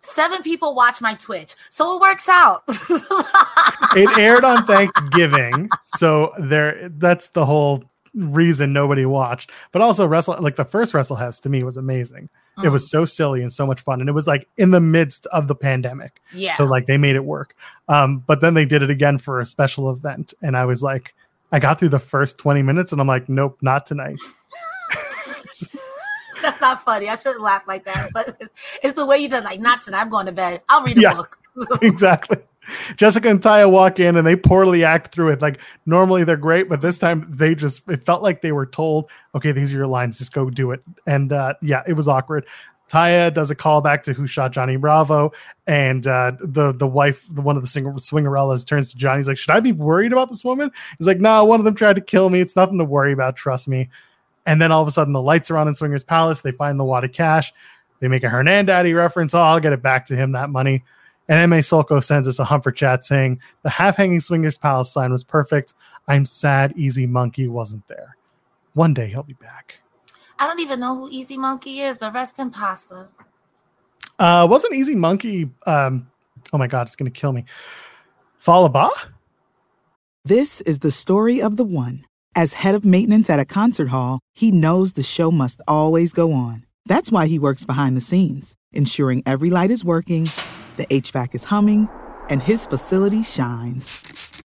Speaker 2: seven people watch my Twitch, so it works out.
Speaker 1: it aired on Thanksgiving, so there that's the whole reason nobody watched. But also Wrestle like the first Wrestle House to me was amazing. Mm. It was so silly and so much fun and it was like in the midst of the pandemic.
Speaker 2: Yeah.
Speaker 1: So like they made it work. Um but then they did it again for a special event and I was like I got through the first 20 minutes and I'm like, nope, not tonight.
Speaker 2: That's not funny. I shouldn't laugh like that, but it's the way you said, like, not tonight. I'm going to bed. I'll read a yeah, book.
Speaker 1: exactly. Jessica and Taya walk in and they poorly act through it. Like normally they're great, but this time they just it felt like they were told, okay, these are your lines, just go do it. And uh, yeah, it was awkward. Taya does a callback to who shot Johnny Bravo, and uh, the the wife, the one of the singer, swingerellas, turns to Johnny. He's like, "Should I be worried about this woman?" He's like, "No, one of them tried to kill me. It's nothing to worry about. Trust me." And then all of a sudden, the lights are on in Swingers Palace. They find the wad of cash. They make a Hernandaddy reference. Oh, I'll get it back to him that money. And MA Solko sends us a humper chat saying the half hanging Swingers Palace sign was perfect. I'm sad Easy Monkey wasn't there. One day he'll be back.
Speaker 2: I don't even know who Easy Monkey is, but rest in pasta.
Speaker 1: Uh, wasn't Easy Monkey? Um, oh my god, it's gonna kill me. Fallah Bahh.
Speaker 3: This is the story of the one. As head of maintenance at a concert hall, he knows the show must always go on. That's why he works behind the scenes, ensuring every light is working, the HVAC is humming, and his facility shines.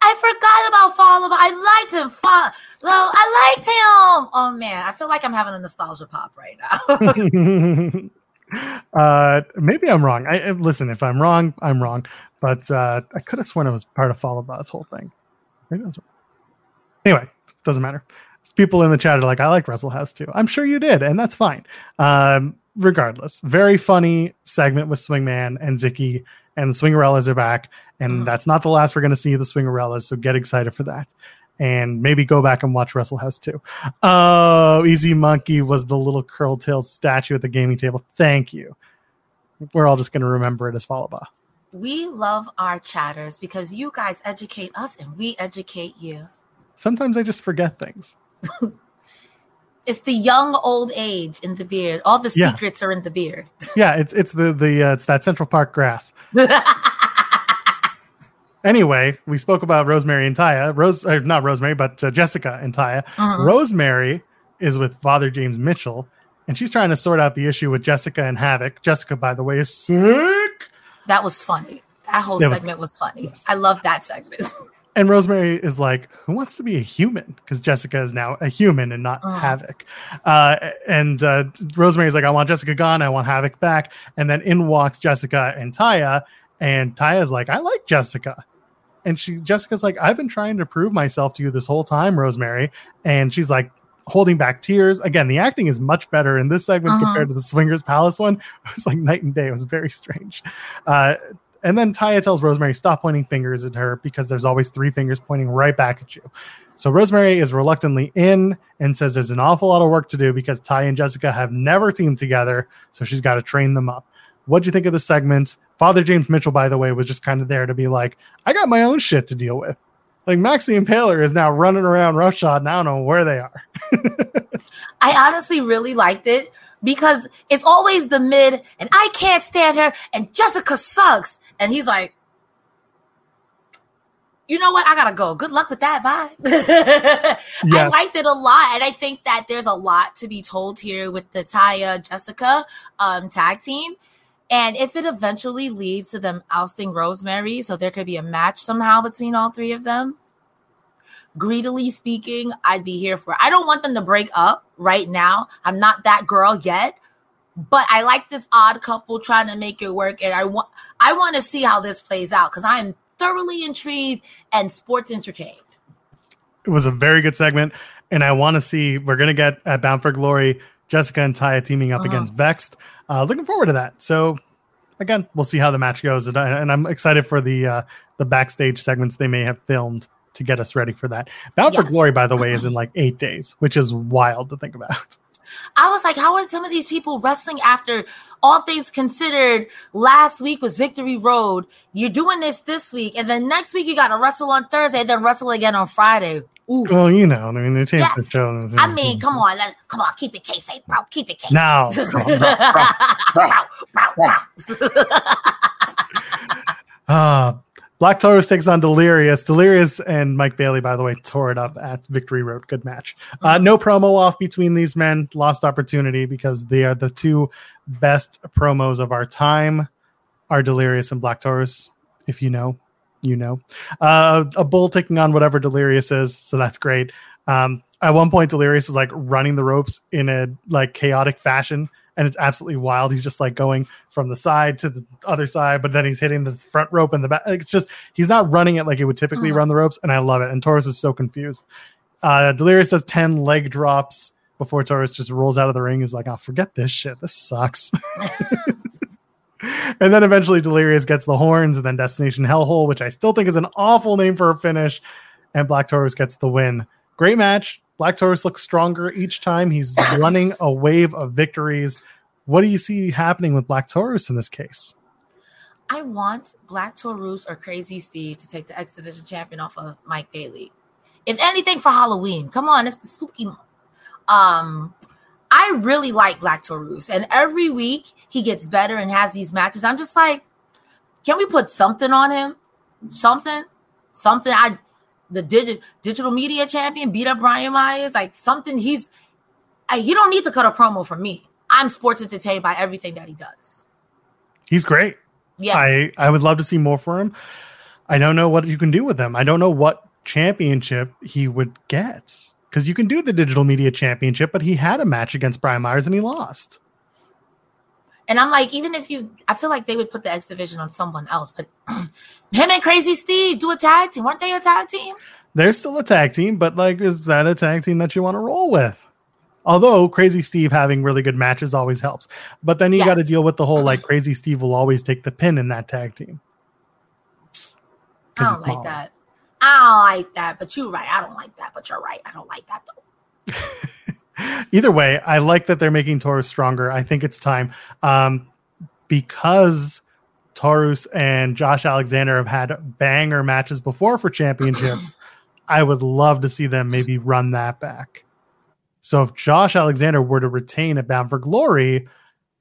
Speaker 2: I forgot about Follow. I liked him. Follow. I liked him. Oh man, I feel like I'm having a nostalgia pop right
Speaker 1: now. uh, maybe I'm wrong. I listen. If I'm wrong, I'm wrong. But uh, I could have sworn it was part of Fallah Bahh's whole thing. Maybe it was. Anyway, doesn't matter. People in the chat are like, "I like Wrestle House too." I'm sure you did, and that's fine. Um, regardless, very funny segment with Swingman and Zicky, and the Swingerellas are back and mm-hmm. that's not the last we're going to see the Swingerellas. So get excited for that. And maybe go back and watch Wrestle House too. Oh, Easy Monkey was the little curl tailed statue at the gaming table. Thank you. We're all just going to remember it as Fallah Bahh.
Speaker 2: We love our chatters because you guys educate us and we educate you.
Speaker 1: Sometimes I just forget things.
Speaker 2: it's the young old age in the beard. All the yeah. secrets are in the beard.
Speaker 1: yeah, it's it's the the uh, it's that Central Park grass. Anyway, we spoke about Rosemary and Taya. Rose, uh, not Rosemary, but uh, Jessica and Taya. Uh-huh. Rosemary is with Father James Mitchell, and she's trying to sort out the issue with Jessica and Havok. Jessica, by the way, is sick.
Speaker 2: That was funny. That whole that segment was, was funny. Yes. I love that segment.
Speaker 1: and Rosemary is like, "Who wants to be a human?" Because Jessica is now a human and not uh-huh. Havok. Uh, and uh, Rosemary's like, "I want Jessica gone. I want Havok back." And then in walks Jessica and Taya, and Taya's like, "I like Jessica." and she Jessica's like, I've been trying to prove myself to you this whole time, Rosemary. And she's like holding back tears. Again, the acting is much better in this segment uh-huh. compared to the Swingers Palace one. It was like night and day. It was very strange. Uh, and then Taya tells Rosemary, stop pointing fingers at her because there's always three fingers pointing right back at you. So Rosemary is reluctantly in and says there's an awful lot of work to do because Ty and Jessica have never teamed together. So she's got to train them up. What'd you think of the segment? Father James Mitchell, by the way, was just kind of there to be like, I got my own shit to deal with. Like Maxie Impaler is now running around roughshod, and I don't know where they are.
Speaker 2: I honestly really liked it because it's always the mid, and I can't stand her, and Jessica sucks. And he's like, you know what? I gotta go. Good luck with that. Bye. yes. I liked it a lot, and I think that there's a lot to be told here with the Taya Jessica um, tag team and if it eventually leads to them ousting Rosemary, so there could be a match somehow between all three of them, greedily speaking, I'd be here for it. I don't want them to break up right now. I'm not that girl yet, but I like this odd couple trying to make it work. And I want I want to see how this plays out because I am thoroughly intrigued and sports entertained.
Speaker 1: It was a very good segment. And I want to see we're gonna get at Bound for Glory, Jessica and Taya teaming up uh-huh. against Vexed uh, looking forward to that. So again, we'll see how the match goes, and, and I'm excited for the uh, the backstage segments they may have filmed to get us ready for that. Bound yes. for Glory, by the way, is in like eight days, which is wild to think about.
Speaker 2: I was like, how are some of these people wrestling after all things considered? Last week was Victory Road. You're doing this this week, and then next week you got to wrestle on Thursday, and then wrestle again on Friday.
Speaker 1: Ooh. Well, you know, I mean, they changed yeah. the show.
Speaker 2: I mean, come on, let's, come on, keep it kayfabe, bro. Keep it kayfabe.
Speaker 1: Now, uh, Black Taurus takes on Delirious. Delirious and Mike Bailey, by the way, tore it up at Victory Road. Good match. Uh, no promo off between these men. Lost opportunity because they are the two best promos of our time. Are Delirious and Black Taurus, if you know you know. Uh, a bull taking on whatever Delirious is, so that's great. Um, at one point, Delirious is like running the ropes in a like chaotic fashion, and it's absolutely wild. He's just like going from the side to the other side, but then he's hitting the front rope and the back. It's just he's not running it like he would typically mm-hmm. run the ropes, and I love it. And Taurus is so confused. Uh, Delirious does ten leg drops before Taurus just rolls out of the ring. He's like, "I'll oh, forget this shit. This sucks." and then eventually Delirious gets the horns, and then Destination Hellhole, which I still think is an awful name for a finish, and Black Taurus gets the win. Great match. Black Taurus looks stronger each time. He's running a wave of victories. What do you see happening with Black Taurus in this case?
Speaker 2: I want Black Taurus or Crazy Steve to take the X Division champion off of Mike Bailey. If anything for Halloween, come on, it's the spooky month. Um, I really like Black Taurus, and every week he gets better and has these matches. I'm just like, can we put something on him? Something, something. I the digi- digital media champion beat up Brian Myers, like something. He's I, you don't need to cut a promo for me. I'm sports entertained by everything that he does.
Speaker 1: He's great. Yeah, I I would love to see more for him. I don't know what you can do with him. I don't know what championship he would get because you can do the digital media championship, but he had a match against Brian Myers and he lost.
Speaker 2: And I'm like, even if you, I feel like they would put the X Division on someone else, but him and Crazy Steve do a tag team. Weren't they a tag team?
Speaker 1: They're still a tag team, but like, is that a tag team that you want to roll with? Although Crazy Steve having really good matches always helps, but then you yes. got to deal with the whole like Crazy Steve will always take the pin in that tag team.
Speaker 2: I don't like that. I don't like that, but you're right. I don't like that, but you're right. I don't like that
Speaker 1: though. Either way, I like that they're making Taurus stronger. I think it's time. Um, because Taurus and Josh Alexander have had banger matches before for championships. I would love to see them maybe run that back. So if Josh Alexander were to retain a Bound for Glory,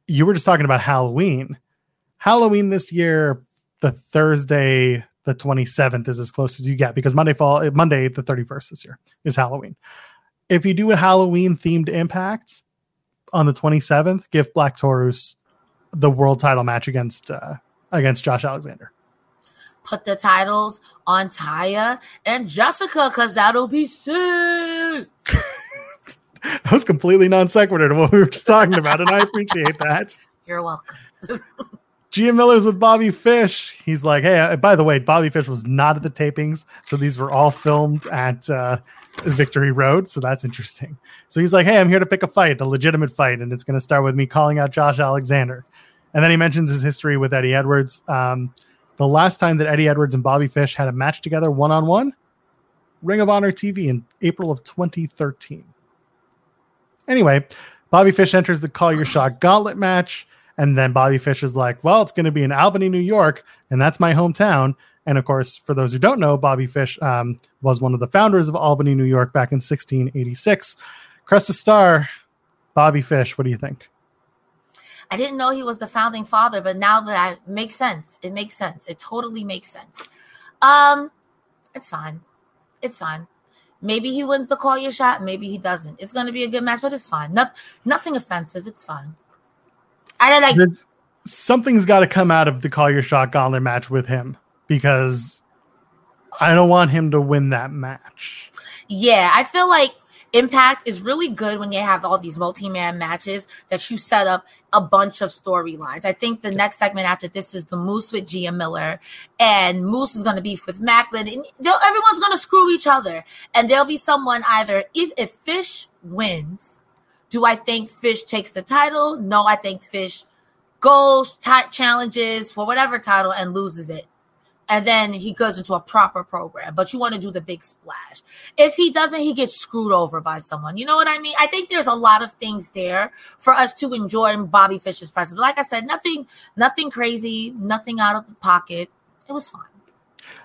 Speaker 1: you were just talking about Halloween. Halloween this year, the Thursday the 27th is as close as you get because Monday fall Monday the 31st this year is Halloween. If you do a Halloween themed impact on the 27th, give Black Taurus the world title match against uh, against Josh Alexander.
Speaker 2: Put the titles on Taya and Jessica because that'll be sick.
Speaker 1: that was completely non sequitur to what we were just talking about, and I appreciate that.
Speaker 2: You're welcome.
Speaker 1: Gia Miller's with Bobby Fish. He's like, hey, uh, by the way, Bobby Fish was not at the tapings, so these were all filmed at uh, Victory Road. So that's interesting. So he's like, hey, I'm here to pick a fight, a legitimate fight, and it's going to start with me calling out Josh Alexander. And then he mentions his history with Eddie Edwards. Um, the last time that Eddie Edwards and Bobby Fish had a match together one on one, Ring of Honor TV in April of 2013. Anyway, Bobby Fish enters the Call Your Shot Gauntlet match. And then Bobby Fish is like, well, it's going to be in Albany, New York, and that's my hometown. And of course, for those who don't know, Bobby Fish um, was one of the founders of Albany, New York back in 1686. Cresta Star, Bobby Fish, what do you think?
Speaker 2: I didn't know he was the founding father, but now that I, makes sense. It makes sense. It totally makes sense. Um, it's fine. It's fine. Maybe he wins the call your shot. Maybe he doesn't. It's going to be a good match, but it's fine. Not, nothing offensive. It's fine. I don't like. There's,
Speaker 1: something's got to come out of the call your shot gauntlet match with him because I don't want him to win that match.
Speaker 2: Yeah, I feel like Impact is really good when you have all these multi-man matches that you set up a bunch of storylines. I think the next segment after this is the Moose with Gia Miller, and Moose is going to be with Maclin, and everyone's going to screw each other, and there'll be someone either if if Fish wins do I think Fish takes the title? No, I think Fish goes, t- challenges for whatever title and loses it. And then he goes into a proper program, but you want to do the big splash. If he doesn't, he gets screwed over by someone. You know what I mean? I think there's a lot of things there for us to enjoy in Bobby Fish's presence. Like I said, nothing, nothing crazy, nothing out of the pocket. It was fun.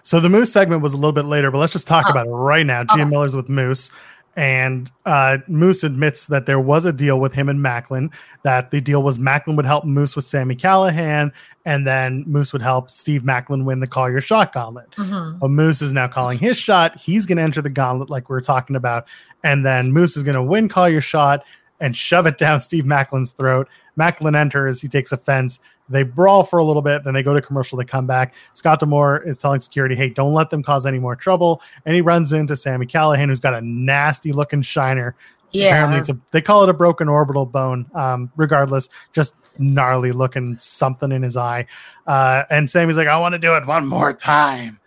Speaker 1: So the Moose segment was a little bit later, but let's just talk oh. about it right now. Gia okay. Uh-huh. Miller's with Moose and uh, Moose admits that there was a deal with him and Maclin, That the deal was Maclin would help Moose with Sami Callihan, and then Moose would help Steve Maclin win the Call Your Shot gauntlet. Mm-hmm. But Moose is now calling his shot. He's going to enter the gauntlet like we were talking about, and then Moose is going to win Call Your Shot and shove it down Steve Maclin's throat. Maclin enters. He takes offense. They brawl for a little bit, then they go to commercial. They come back. Scott D'Amore is telling security, "Hey, don't let them cause any more trouble." And he runs into Sami Callihan, who's got a nasty looking shiner
Speaker 2: Yeah. Apparently
Speaker 1: it's a, they call it a broken orbital bone. Um, regardless, just gnarly looking something in his eye. Uh, and Sami's like, I want to do it one more time.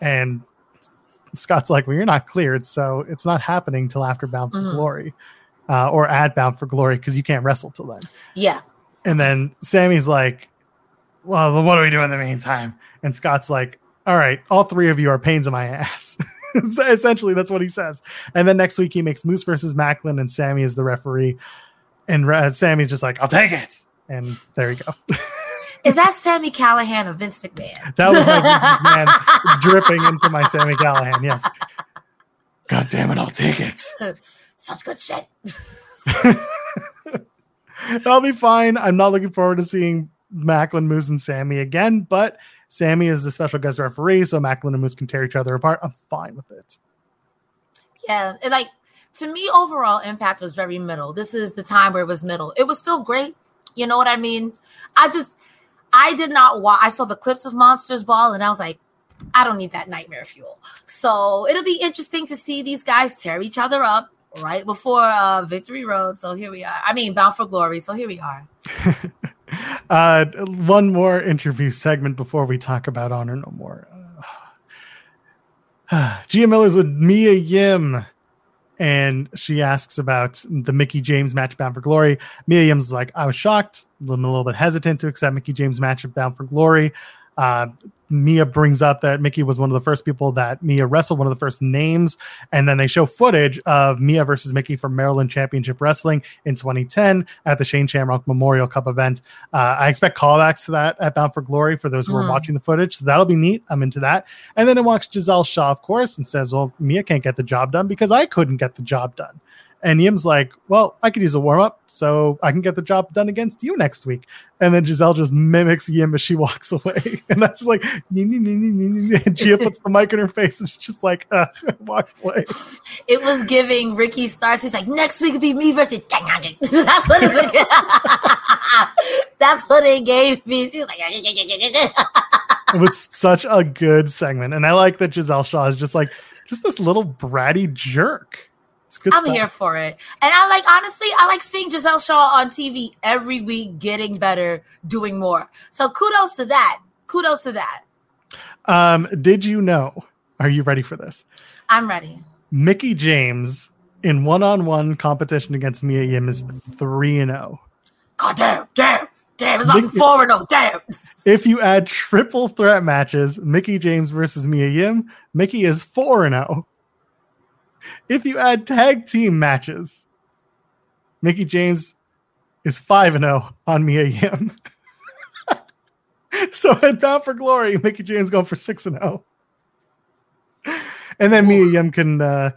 Speaker 1: And Scott's like, Well, you're not cleared, so it's not happening till after Bound for mm-hmm. Glory. Uh, or at Bound for Glory because you can't wrestle till then.
Speaker 2: Yeah.
Speaker 1: And then Sami's like, Well, what do we do in the meantime? And Scott's like, All right, all three of you are pains in my ass. Essentially, that's what he says. And then next week he makes Moose versus Maclin, and Sami is the referee. And uh, Sami's just like, I'll take it. And there you go.
Speaker 2: Is that Sami Callihan or Vince McMahon?
Speaker 1: That was my Vince McMahon dripping into my Sami Callihan. Yes. God damn it, I'll take it.
Speaker 2: Such good shit.
Speaker 1: I'll be fine. I'm not looking forward to seeing Maclin, Moose, and Sami again, but Sami is the special guest referee, so Maclin and Moose can tear each other apart. I'm fine with it.
Speaker 2: Yeah, it, like to me, overall impact was very middle. This is the time where it was middle. It was still great. You know what I mean? I just I did not watch. I saw the clips of Monsters Ball, and I was like, I don't need that nightmare fuel. So it'll be interesting to see these guys tear each other up right before uh, Victory Road. So here we are. I mean, Bound for Glory. So here we are.
Speaker 1: uh, one more interview segment before we talk about Honor No More. Uh, Gia Miller's with Mia Yim and she asks about the Mickie James match Bound for Glory. Mia Yim's like, I was shocked, I'm a little bit hesitant to accept Mickie James match of Bound for Glory. Uh, Mia brings up that Mickie was one of the first people that Mia wrestled, one of the first names. And then they show footage of Mia versus Mickie from Maryland Championship Wrestling in 2010 at the Shane Shamrock Memorial Cup event. Uh, I expect callbacks to that at Bound for Glory for those who mm. are hmm. watching the footage. So that'll be neat. I'm into that. And then it walks Gisele Shaw, of course, and says, Well, Mia can't get the job done because I couldn't get the job done. And Yim's like, well, I could use a warm up so I can get the job done against you next week. And then Gisele just mimics Yim as she walks away. And that's just like, nee, nee, nee, and Gia puts the mic in her face and she's just like, uh, walks away.
Speaker 2: It was giving Ricky Starks. He's like, next week will be me versus. that's what it That's what it gave me. She was like,
Speaker 1: it was such a good segment. And I like that Gisele Shaw is just like, just this little bratty jerk.
Speaker 2: I'm stuff. here for it. And I like honestly, I like seeing Gisele Shaw on TV every week getting better, doing more. So kudos to that. Kudos to that.
Speaker 1: Um, did you know? Are you ready for this?
Speaker 2: I'm ready.
Speaker 1: Mickie James in one-on-one competition against Mia Yim is 3 and
Speaker 2: 0. God damn, damn. Damn, it's like four and oh, damn.
Speaker 1: If you add triple threat matches, Mickie James versus Mia Yim, Mickie is 4 and 0 if you add tag team matches, Mickie James is 5 and 0 on Mia Yim. so at Bound for Glory, Mickie James going for 6 and 0. And then Mia Yim can uh,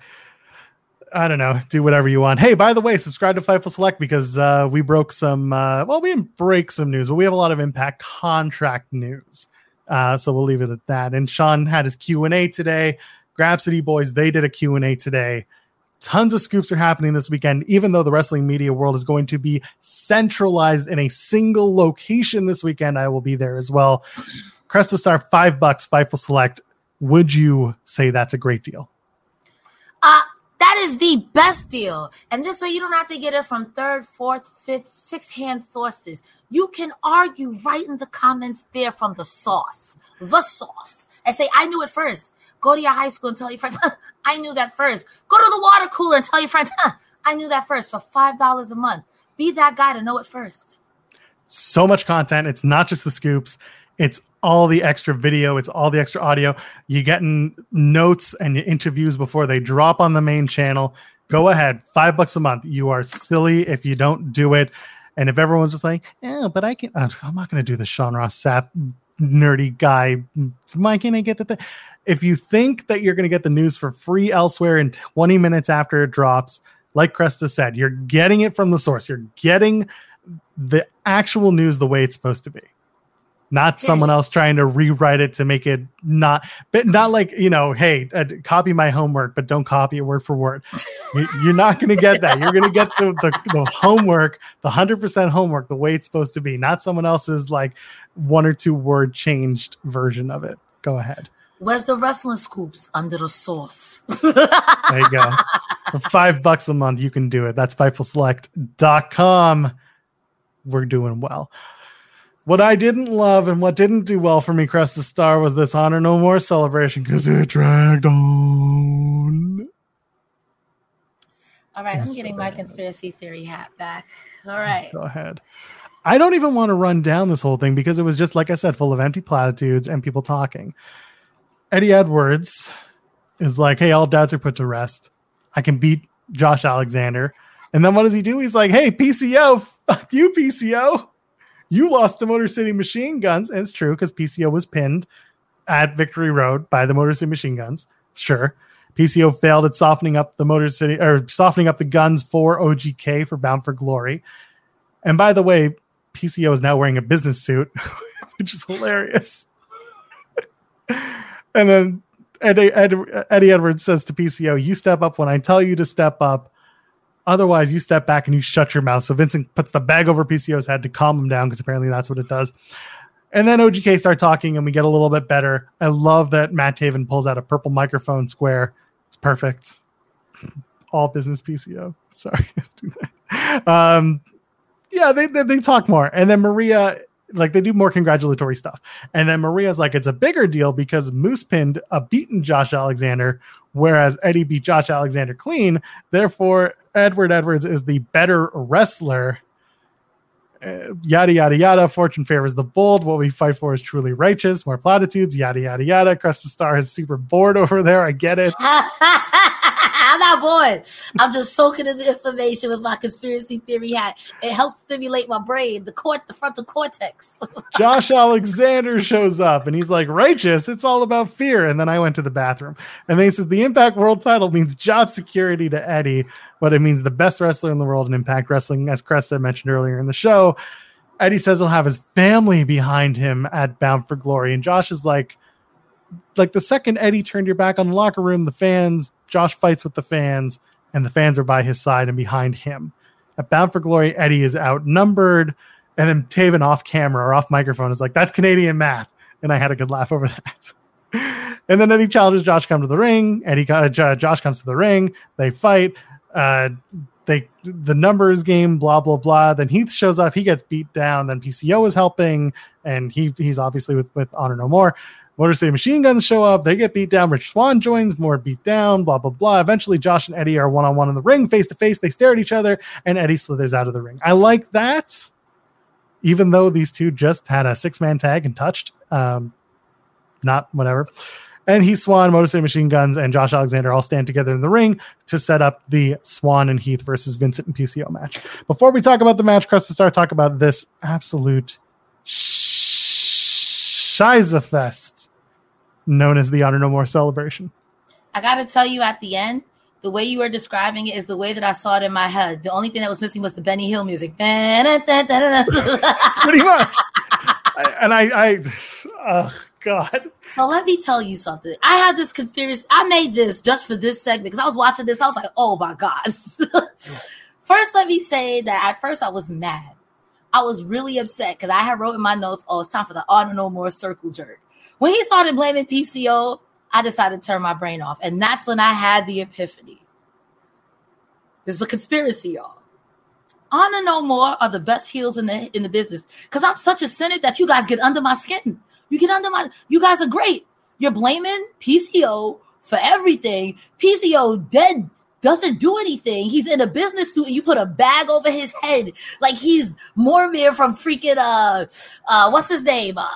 Speaker 1: I don't know, do whatever you want. Hey, by the way, subscribe to Fightful Select because uh, we broke some. Uh, well, we didn't break some news, but we have a lot of Impact contract news. Uh, so we'll leave it at that. And Sean had his Q and A today. Grapsody Boys, they did a Q&A today. Tons of scoops are happening this weekend, even though the wrestling media world is going to be centralized in a single location this weekend. I will be there as well. Cresta Star, five bucks, Fightful Select. Would you say that's a great deal?
Speaker 2: Uh, that is the best deal. And this way you don't have to get it from third, fourth, fifth, sixth hand sources. You can argue right in the comments there from the sauce, the sauce, and say, I knew it first. Go to your high school and tell your friends, I knew that first. Go to the water cooler and tell your friends, I knew that first for $5 a month. Be that guy to know it first.
Speaker 1: So much content. It's not just the scoops, it's all the extra video, it's all the extra audio. You're getting notes and interviews before they drop on the main channel. Go ahead, five bucks a month. You are silly if you don't do it. And if everyone's just like, yeah, but I can, I'm not going to do the Sean Ross Sapp nerdy guy. Can't I get the thing? If you think that you're going to get the news for free elsewhere in 20 minutes after it drops, like Cresta said, you're getting it from the source. You're getting the actual news the way it's supposed to be. Not someone else trying to rewrite it to make it not but not like you know hey uh, copy my homework but don't copy it word for word. You're not going to get that. You're going to get the, the, the, homework the 100% homework the way it's supposed to be not someone else's like one or two word changed version of it. Go ahead
Speaker 2: Where's the wrestling scoops under the sauce?
Speaker 1: there you go. For five bucks a month, you can do it. That's FightfulSelect.com. We're doing well. What I didn't love and what didn't do well for me, Crest the Star, was this Honor No More celebration because it dragged on.
Speaker 2: All right, I'm so getting my conspiracy theory hat back. All right.
Speaker 1: Go ahead. I don't even want to run down this whole thing because it was just, like I said, full of empty platitudes and people talking. Eddie Edwards is like, hey, all doubts are put to rest. I can beat Josh Alexander. And then what does he do? He's like, hey, PCO, fuck you, PCO. You lost to Motor City Machine Guns. And it's true because PCO was pinned at Victory Road by the Motor City Machine Guns. Sure. PCO failed at softening up the Motor City or softening up the guns for OGK for Bound for Glory. And by the way, PCO is now wearing a business suit, which is hilarious. And then Eddie, Eddie Edwards says to PCO, "You step up when I tell you to step up. Otherwise, you step back and you shut your mouth." So Vincent puts the bag over PCO's head to calm him down because apparently that's what it does. And then OGK start talking and we get a little bit better. I love that Matt Taven pulls out a purple microphone square. It's perfect. All business PCO. Sorry. um, yeah, they, they, they talk more. And then Maria like they do more congratulatory stuff. And then Maria's like, it's a bigger deal because Moose pinned a beaten Josh Alexander, whereas Eddie beat Josh Alexander clean. Therefore, Edward Edwards is the better wrestler. Uh, yada yada yada. Fortune favors the bold. What we fight for is truly righteous. More platitudes. Yada yada yada. Crest Star is super bored over there. I get it.
Speaker 2: I'm not bored. I'm just soaking in the information with my conspiracy theory hat. It helps stimulate my brain, the court, the frontal cortex.
Speaker 1: Josh Alexander shows up and he's like, righteous. It's all about fear. And then I went to the bathroom. And then he says, the Impact World title means job security to Eddie, but it means the best wrestler in the world in Impact Wrestling, as Cresta mentioned earlier in the show. Eddie says he'll have his family behind him at Bound for Glory. And Josh is like, like the second Eddie turned your back on the locker room, the fans, Josh fights with the fans, and the fans are by his side and behind him. At Bound for Glory, Eddie is outnumbered, and then Taven off camera or off microphone is like, "That's Canadian math," and I had a good laugh over that. and then Eddie challenges Josh come to the ring. Eddie, uh, Josh comes to the ring. They fight. Uh, they the numbers game, blah blah blah. Then Heath shows up. He gets beat down. Then PCO is helping, and he he's obviously with with Honor No More. Motor City Machine Guns show up. They get beat down. Rich Swann joins. More beat down. Blah blah blah. Eventually, Josh and Eddie are one on one in the ring, face to face. They stare at each other, and Eddie slithers out of the ring. I like that, even though these two just had a six man tag and touched. Um, not whatever. And Heath Swann, Motor City Machine Guns, and Josh Alexander all stand together in the ring to set up the Swann and Heath versus Vincent and PCO match. Before we talk about the match, Crest, to start talk about this absolute Shiza Fest known as the Honor No More celebration.
Speaker 2: I got to tell you at the end, the way you were describing it is the way that I saw it in my head. The only thing that was missing was the Benny Hill music. Pretty
Speaker 1: much. and I, I, oh God.
Speaker 2: So, so, let me tell you something. I had this conspiracy. I made this just for this segment because I was watching this. I was like, oh my God. first, let me say that at first I was mad. I was really upset because I had wrote in my notes, oh, it's time for the honor no more circle jerk. When he started blaming PCO, I decided to turn my brain off. And that's when I had the epiphany. This is a conspiracy, y'all. Honor No More are the best heels in the in the business. Because I'm such a sinner that you guys get under my skin. You get under my you guys are great. You're blaming PCO for everything. PCO dead doesn't do anything. He's in a business suit and you put a bag over his head like he's Mimir from freaking uh uh what's his name? Uh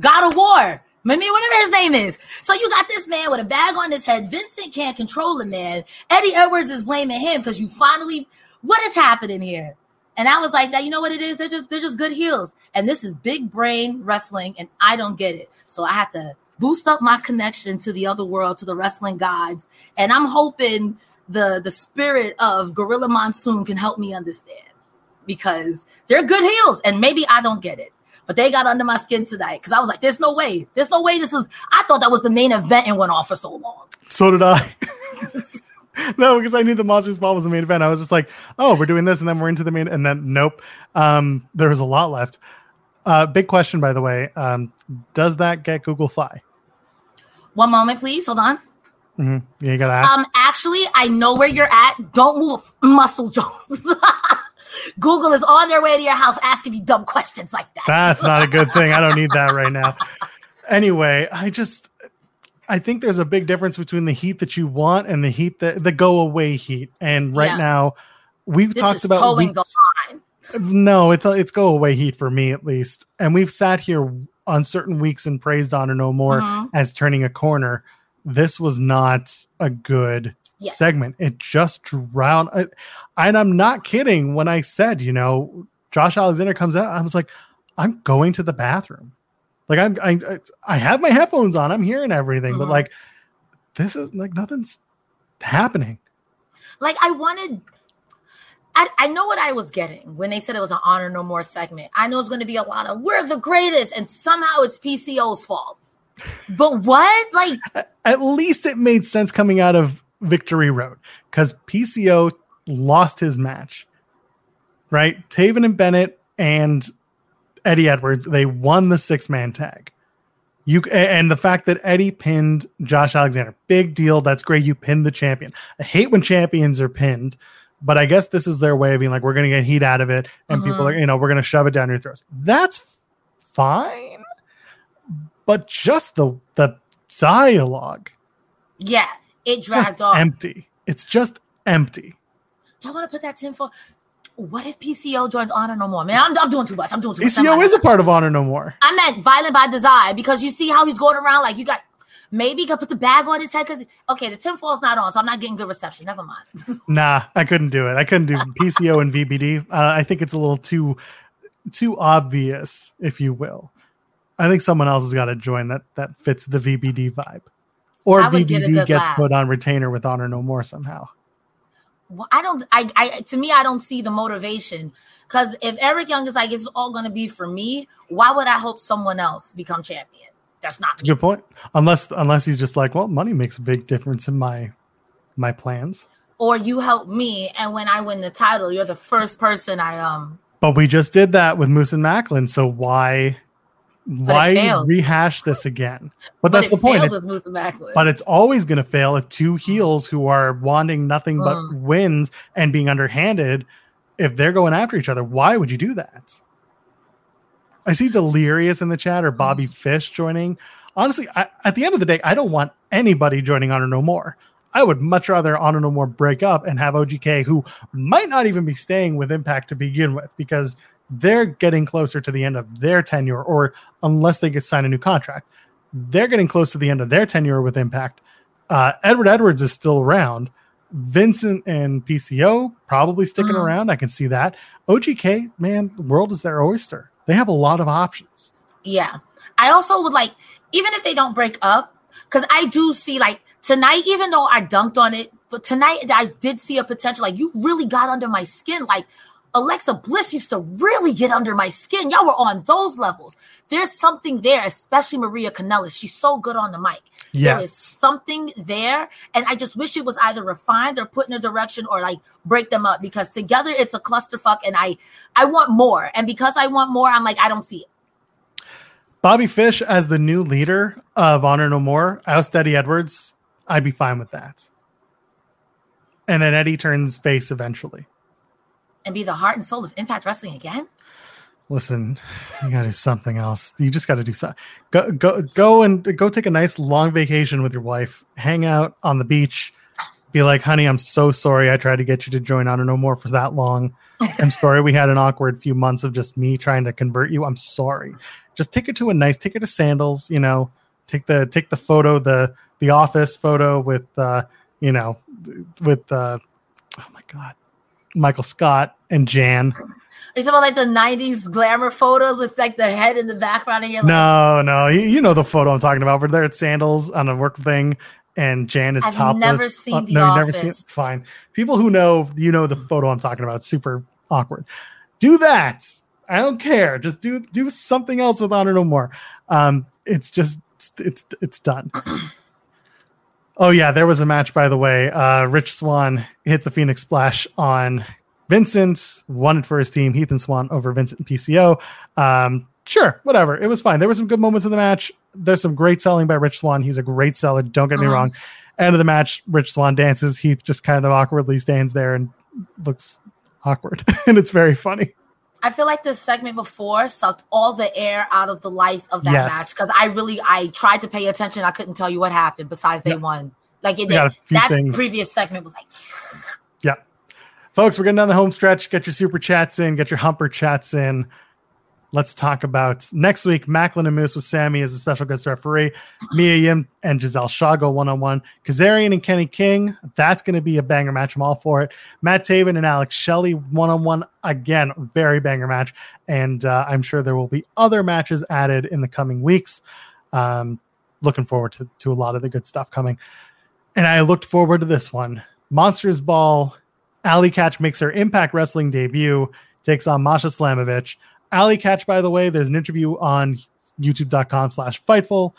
Speaker 2: God of War. Maybe whatever his name is. So you got this man with a bag on his head. Vincent can't control the man. Eddie Edwards is blaming him because you finally. What is happening here? And I was like, that you know what it is? They're just they're just good heels. And this is big brain wrestling, and I don't get it. So I have to boost up my connection to the other world, to the wrestling gods. And I'm hoping the the spirit of Gorilla Monsoon can help me understand because they're good heels, and maybe I don't get it but they got under my skin tonight because I was like, there's no way. There's no way this is. I thought that was the main event and went on for so long.
Speaker 1: So did I. no, because I knew the Monsters Ball was the main event. I was just like, oh, we're doing this, and then we're into the main, and then nope. Um, there was a lot left. Uh, big question, by the way. Um, does that get Google Fi?
Speaker 2: One moment, please. Hold on.
Speaker 1: Mm-hmm. You gotta ask.
Speaker 2: Um, actually, I know where you're at. Don't move, Muscle Jones. Google is on their way to your house asking you dumb questions like that.
Speaker 1: That's not a good thing. I don't need that right now. Anyway, I just I think there's a big difference between the heat that you want and the heat that the go away heat. And right yeah. now, we've
Speaker 2: this
Speaker 1: talked about
Speaker 2: weeks,
Speaker 1: No, it's a, it's go away heat for me at least. And we've sat here on certain weeks and praised on Honor No More mm-hmm. as turning a corner. This was not a good yeah. segment. It just drowned. I, and I'm not kidding when I said, you know, Josh Alexander comes out. I was like, I'm going to the bathroom. Like I'm, I, I have my headphones on. I'm hearing everything, mm-hmm. but like, this is like nothing's happening.
Speaker 2: Like I wanted, I, I know what I was getting when they said it was an honor no more segment. I know it's going to be a lot of we're the greatest, and somehow it's PCO's fault. But what? Like,
Speaker 1: at least it made sense coming out of Victory Road because PCO lost his match. Right, Taven and Bennett and Eddie Edwards, they won the six man tag. You and the fact that Eddie pinned Josh Alexander, big deal. That's great. You pinned the champion. I hate when champions are pinned, but I guess this is their way of being like, we're going to get heat out of it, and mm-hmm. people are, you know, we're going to shove it down your throats. That's fine, but just the the dialogue,
Speaker 2: yeah, it dragged off.
Speaker 1: Empty. It's just empty.
Speaker 2: Do I want to put that tinfoil? what if PCO joins Honor No More? Man, I'm, I'm doing too much. I'm doing too
Speaker 1: much. PCO is a part of Honor No More.
Speaker 2: I meant Violent by Design because you see how he's going around like you got maybe he could put the bag on his head because okay, the tinfoil's not on, so I'm not getting good reception. Never mind.
Speaker 1: nah, I couldn't do it. I couldn't do PCO and VBD. Uh, I think it's a little too too obvious, if you will. I think someone else has got to join that that fits the VBD vibe, or VBD get gets laugh. put on retainer with Honor No More somehow.
Speaker 2: Well, I don't. I. I. To me, I don't see the motivation. Because if Eric Young is like, it's all going to be for me. Why would I hope someone else become champion? That's not
Speaker 1: good point. Unless, unless he's just like, well, money makes a big difference in my, my plans.
Speaker 2: Or you help me, and when I win the title, you're the first person I um.
Speaker 1: But we just did that with Moose and Maclin, so why why rehash this again? But, but that's the point. It's, but it's always going to fail if two heels who are wanting nothing but mm. wins and being underhanded, if they're going after each other, why would you do that? I see Delirious in the chat or Bobby mm. Fish joining. Honestly, I, at the end of the day, I don't want anybody joining Honor No More. I would much rather Honor No More break up and have OGK, who might not even be staying with Impact to begin with, because – they're getting closer to the end of their tenure, or unless they get signed a new contract, they're getting close to the end of their tenure with Impact. Uh, Edward Edwards is still around. Vincent and PCO probably sticking mm. around. I can see that. OGK, man, the world is their oyster. They have a lot of options.
Speaker 2: Yeah. I also would like, even if they don't break up, because I do see like tonight, even though I dunked on it, but tonight I did see a potential. Like, you really got under my skin. Like, Alexa Bliss used to really get under my skin. Y'all were on those levels. There's something there, especially Maria Kanellis. She's so good on the mic. Yes. There is something there. And I just wish it was either refined or put in a direction or like break them up because together it's a clusterfuck and I I want more. And because I want more, I'm like, I don't see it.
Speaker 1: Bobby Fish as the new leader of Honor No More, oust Eddie Edwards, I'd be fine with that. And then Eddie turns face eventually
Speaker 2: and be the heart and soul of Impact Wrestling again?
Speaker 1: Listen, you gotta do something else. You just gotta do something. Go go go and go take a nice long vacation with your wife. Hang out on the beach. Be like, honey, I'm so sorry I tried to get you to join Honor No More for that long. I'm sorry we had an awkward few months of just me trying to convert you. I'm sorry. Just take it to a nice, take it to sandals, you know, take the take the photo, the the office photo with uh, you know, with uh oh my god Michael Scott and Jan.
Speaker 2: Are you talking about like the '90s glamour photos with like the head in the background? And you're
Speaker 1: no, like, no, you, you, know the photo I'm talking about. We're there at Sandals on a work thing, and Jan is
Speaker 2: I've
Speaker 1: topless.
Speaker 2: Never seen uh, the no,
Speaker 1: office. never seen. Fine, people who know, you know the photo I'm talking about. It's super awkward. Do that. I don't care. Just do do something else with Honor No More. Um, it's just it's it's, it's done. Oh yeah, there was a match by the way. Uh, Rich Swann hit the Phoenix Splash on Vincent, won it for his team. Heath and Swann over Vincent and PCO. Um, sure, whatever. It was fine. There were some good moments in the match. There's some great selling by Rich Swann. He's a great seller. Don't get me
Speaker 2: Uh-huh.
Speaker 1: wrong. End of the match, Rich Swann dances. Heath just kind of awkwardly stands there and looks awkward, and it's very funny.
Speaker 2: I feel like the segment before sucked all the air out of the life of that
Speaker 1: Yes.
Speaker 2: match because I really I tried to pay attention. I couldn't tell you what happened besides they
Speaker 1: Yep.
Speaker 2: won. Like it
Speaker 1: We got a few
Speaker 2: that
Speaker 1: things.
Speaker 2: previous segment was like
Speaker 1: Yeah. Folks, we're getting down the home stretch. Get your super chats in, get your humper chats in. Let's talk about next week. Maclin and Moose with Sami as a special guest referee. Mia Yim and Gisele Shaw go one on one. Kazarian and Kenny King. That's going to be a banger match. I'm all for it. Matt Taven and Alex Shelley one on one. Again, very banger match. And uh, I'm sure there will be other matches added in the coming weeks. Um, looking forward to, to a lot of the good stuff coming. And I looked forward to this one. Monsters Ball. Allie Katch makes her Impact Wrestling debut, takes on Masha Slamovich. Allie Katch, by the way, there's an interview on youtube.com slash fightful.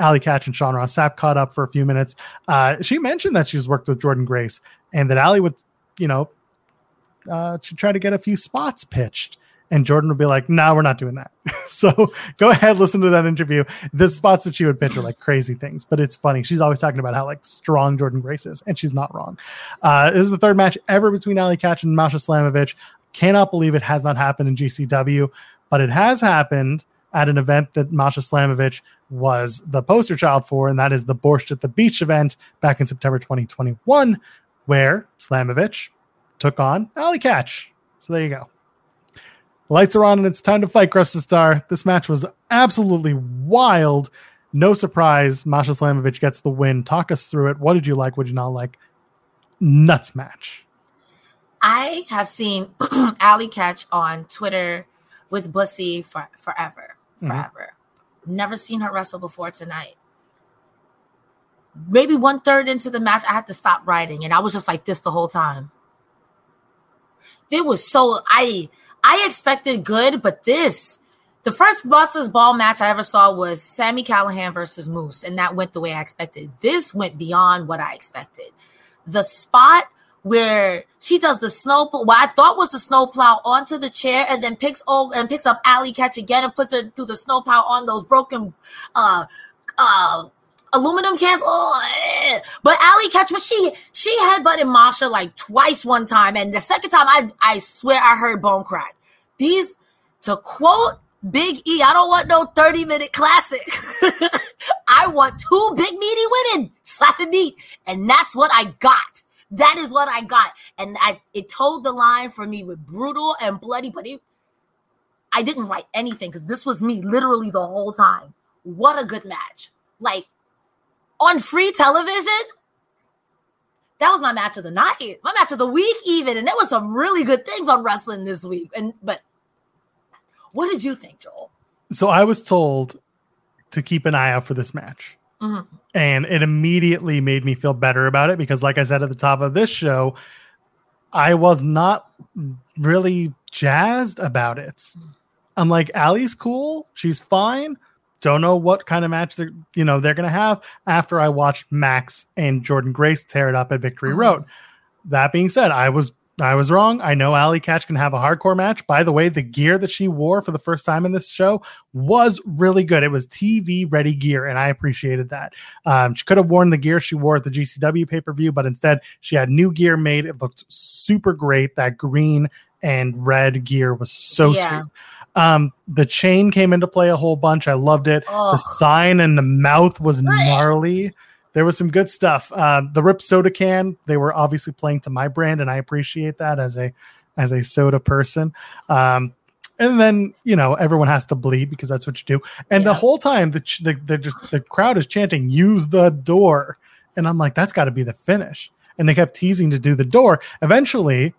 Speaker 1: Allie Katch and Sean Ross Sapp caught up for a few minutes. Uh, she mentioned that she's worked with Jordynne Grace and that Allie would, you know, uh, try to get a few spots pitched. And Jordynne would be like, no, we're not doing that. so go ahead, listen to that interview. The spots that she would pitch are like crazy things, but it's funny. She's always talking about how like strong Jordynne Grace is, and she's not wrong. Uh, this is the third match ever between Allie Katch and Masha Slamovich. Cannot believe it has not happened in GCW, but it has happened at an event that Masha Slamovich was the poster child for, and that is the Borscht at the Beach event back in September 2021, where Slamovich took on Allie Katch. So there you go. Lights are on and it's time to fight Cresta Star. This match was absolutely wild. No surprise, Masha Slamovich gets the win. Talk us through it. What did you like? What did you not like? Nuts match.
Speaker 2: I have seen Allie Katch on Twitter with Bussy for forever,
Speaker 1: Mhm.
Speaker 2: forever. Never seen her wrestle before tonight. Maybe one third into the match, I had to stop writing, and I was just like this the whole time. It was so I I expected good, but this the first Monster's Ball match I ever saw was Sami Callihan versus Moose, and that went the way I expected. This went beyond what I expected. The spot where she does the snow what I thought was the snow plow onto the chair and then picks oh and picks up Allie Katch again and puts her through the snow plow on those broken uh uh aluminum cans. Oh, but Allie Katch was she she headbutted Masha like twice one time and the second time I I swear I heard bone crack. These to quote Big E, I don't want no 30 minute classic. I want two big meaty women slapping meat. And that's what I got. That is what I got. And I it told the line for me with brutal and bloody, but it I didn't write anything because this was me literally the whole time. What a good match. Like on free television. That was my match of the night, my match of the week, even. And there was some really good things on wrestling this week. And but what did you think, Joel?
Speaker 1: So I was told to keep an eye out for this match.
Speaker 2: Mhm.
Speaker 1: And it immediately made me feel better about it because, like I said at the top of this show, I was not really jazzed about it. I'm like, Allie's cool. She's fine. Don't know what kind of match they're, you know, they're gonna have after I watched Max and Jordynne Grace tear it up at Victory
Speaker 2: Mhm.
Speaker 1: Road. That being said, I was I was wrong. I know Allie Katch can have a hardcore match. By the way, the gear that she wore for the first time in this show was really good. It was TV ready gear, and I appreciated that. Um, she could have worn the gear she wore at the GCW pay per view, but instead she had new gear made. It looked super great. That green and red gear was so
Speaker 2: Yeah.
Speaker 1: sweet. Um, the chain came into play a whole bunch. I loved it.
Speaker 2: Oh,
Speaker 1: The sign and the mouth was gnarly. There was some good stuff. Uh, the Rip soda can, they were obviously playing to my brand, and I appreciate that as a as a soda person. Um, and then you know everyone has to bleed because that's what you do. And the whole time the ch- the, the just the crowd is chanting "Use the door," and I'm like, that's got to be the finish. And they kept teasing to do the door. Eventually,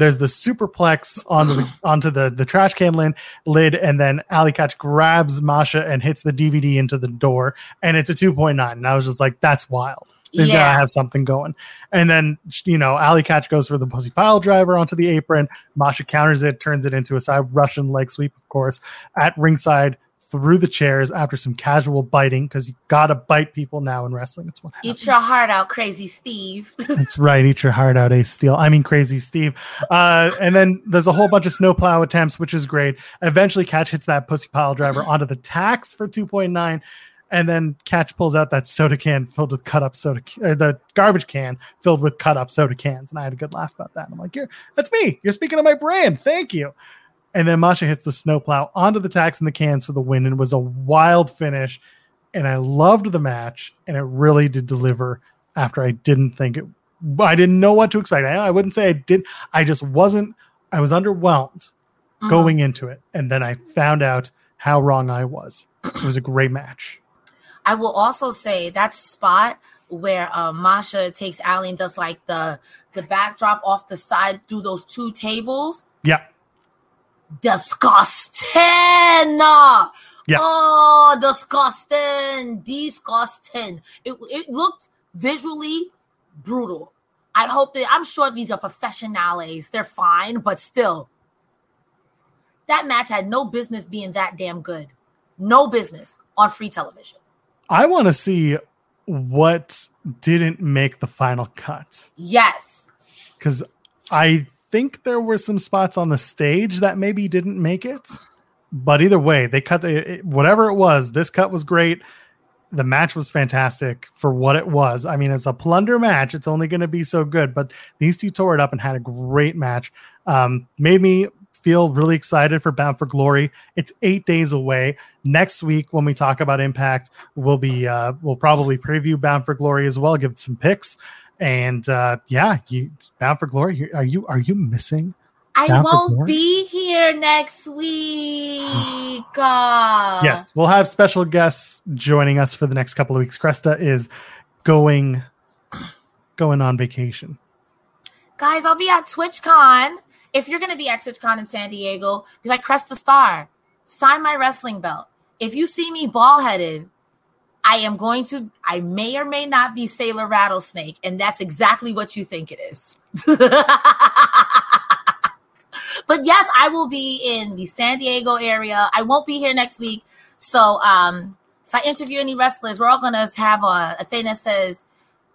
Speaker 1: there's the superplex onto the onto the the trash can lid, lid and then Allie Katch grabs Masha and hits the DVD into the door, and it's a 2.9. And I was just like, that's wild. They've got
Speaker 2: Yeah.
Speaker 1: to have something going. And then you know, Allie Katch goes for the pussy pile driver onto the apron. Masha counters it, turns it into a side Russian leg sweep, of course. At ringside, through the chairs after some casual biting because you gotta bite people now in wrestling. It's what happens.
Speaker 2: Eat your heart out, crazy Steve.
Speaker 1: That's right. Eat your heart out, Ace Steel. I mean, crazy Steve. Uh, and then there's a whole bunch of snowplow attempts, which is great. Eventually, Katch hits that pussy pile driver onto the tax for 2.9. And then Katch pulls out that soda can filled with cut up soda, or the garbage can filled with cut up soda cans. And I had a good laugh about that. And I'm like, "You're that's me. You're speaking of my brand. Thank you. And then Masha hits the snowplow onto the tax and the cans for the win. And it was a wild finish. And I loved the match. And it really did deliver after I didn't think it, I didn't know what to expect. I, I wouldn't say I did. I just wasn't, I was underwhelmed
Speaker 2: Mhm.
Speaker 1: going into it. And then I found out how wrong I was. It was a great match.
Speaker 2: I will also say that spot where uh, Masha takes Allie and does like the the backdrop off the side through those two tables.
Speaker 1: Yeah.
Speaker 2: Disgusting.
Speaker 1: Yeah.
Speaker 2: Oh, disgusting. Disgusting. It, it looked visually brutal. I hope that I'm sure these are professionales. They're fine, but still. That match had no business being that damn good. No business on free television.
Speaker 1: I want to see what didn't make the final cut.
Speaker 2: Yes.
Speaker 1: because I think there were some spots on the stage that maybe didn't make it. But either way, they cut the whatever it was. This cut was great. The match was fantastic for what it was. I mean, it's a plunder match. It's only going to be so good. But these two tore it up and had a great match. Um, made me feel really excited for Bound for Glory. It's eight days away. Next week, when we talk about Impact, we'll be uh, we'll probably preview Bound for Glory as well. Give some picks. And uh, yeah, you Bound for Glory. Are you are you missing?
Speaker 2: I won't be here next week. Uh,
Speaker 1: yes, we'll have special guests joining us for the next couple of weeks. Cresta is going going on vacation.
Speaker 2: Guys, I'll be at TwitchCon. If you're going to be at TwitchCon in San Diego, be like Cresta Star. Sign my wrestling belt. If you see me ball headed, I am going to, I may or may not be Sailor Rattlesnake. And that's exactly what you think it is. but yes, I will be in the San Diego area. I won't be here next week. So um, if I interview any wrestlers, we're all going to have a, a thing that says,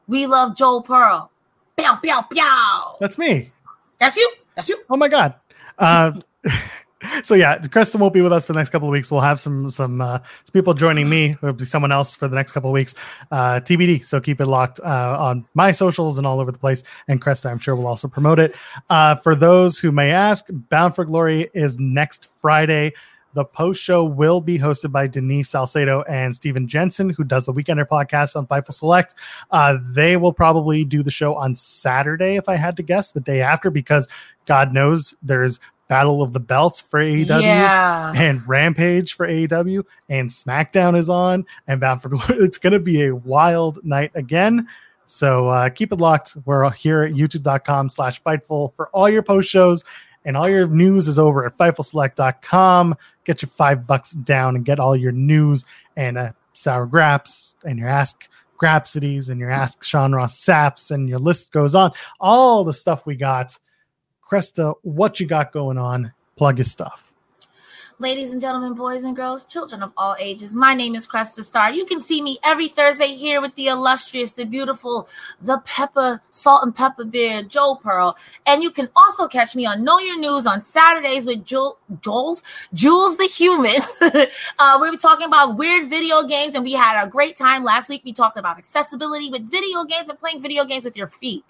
Speaker 2: We love Joel Pearl. Pow, pow, pow.
Speaker 1: That's me.
Speaker 2: That's you. That's you.
Speaker 1: Oh my god. Uh, so yeah, Kristen won't be with us for the next couple of weeks. We'll have some some, uh, some people joining me. It'll be someone else for the next couple of weeks. Uh, TBD. So keep it locked uh, on my socials and all over the place. And Cresta, I'm sure will also promote it. Uh, for those who may ask, Bound for Glory is next Friday. The post show will be hosted by Denise Salcedo and Steven Jensen, who does the Weekender podcast on Fightful Select. Uh, they will probably do the show on Saturday, if I had to guess, the day after, because God knows there's Battle of the Belts for AEW
Speaker 2: Yeah.
Speaker 1: and Rampage for AEW and SmackDown is on and Bound for Glory. It's going to be a wild night again. So uh, keep it locked. We're here at youtube.com slash Fightful for all your post shows and all your news is over at FightfulSelect.com. Get your five bucks down and get all your news and uh, sour graps and your ask grapsities and your ask Sean Ross saps and your list goes on. All the stuff we got. Cresta, what you got going on? Plug your stuff.
Speaker 2: Ladies and gentlemen, boys and girls, children of all ages, my name is Cresta Star. You can see me every Thursday here with the illustrious, the beautiful, the pepper, salt and pepper beard, Joe Pearl. And you can also catch me on Know Your News on Saturdays with Joel's, Jules the Human. uh, we were talking about weird video games, and we had a great time last week. We talked about accessibility with video games and playing video games with your feet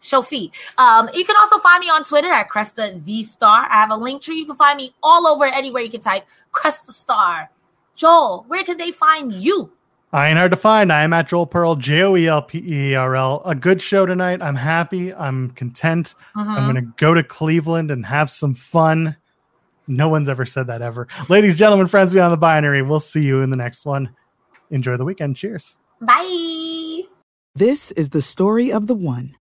Speaker 2: show feet. Um, you can also find me on Twitter at Cresta V Star. I have a link tree. You can find me all over anywhere you can type Cresta Star. Joel, where can they find you?
Speaker 1: I ain't hard to find. I am at Joel Pearl, J O E L P E R L. A good show tonight. I'm happy. I'm content. I'm
Speaker 2: Mhm.
Speaker 1: going to go to Cleveland and have some fun. No one's ever said that ever. Ladies, gentlemen, friends beyond the binary, we'll see you in the next one. Enjoy the weekend. Cheers.
Speaker 2: Bye.
Speaker 3: This is the story of the one.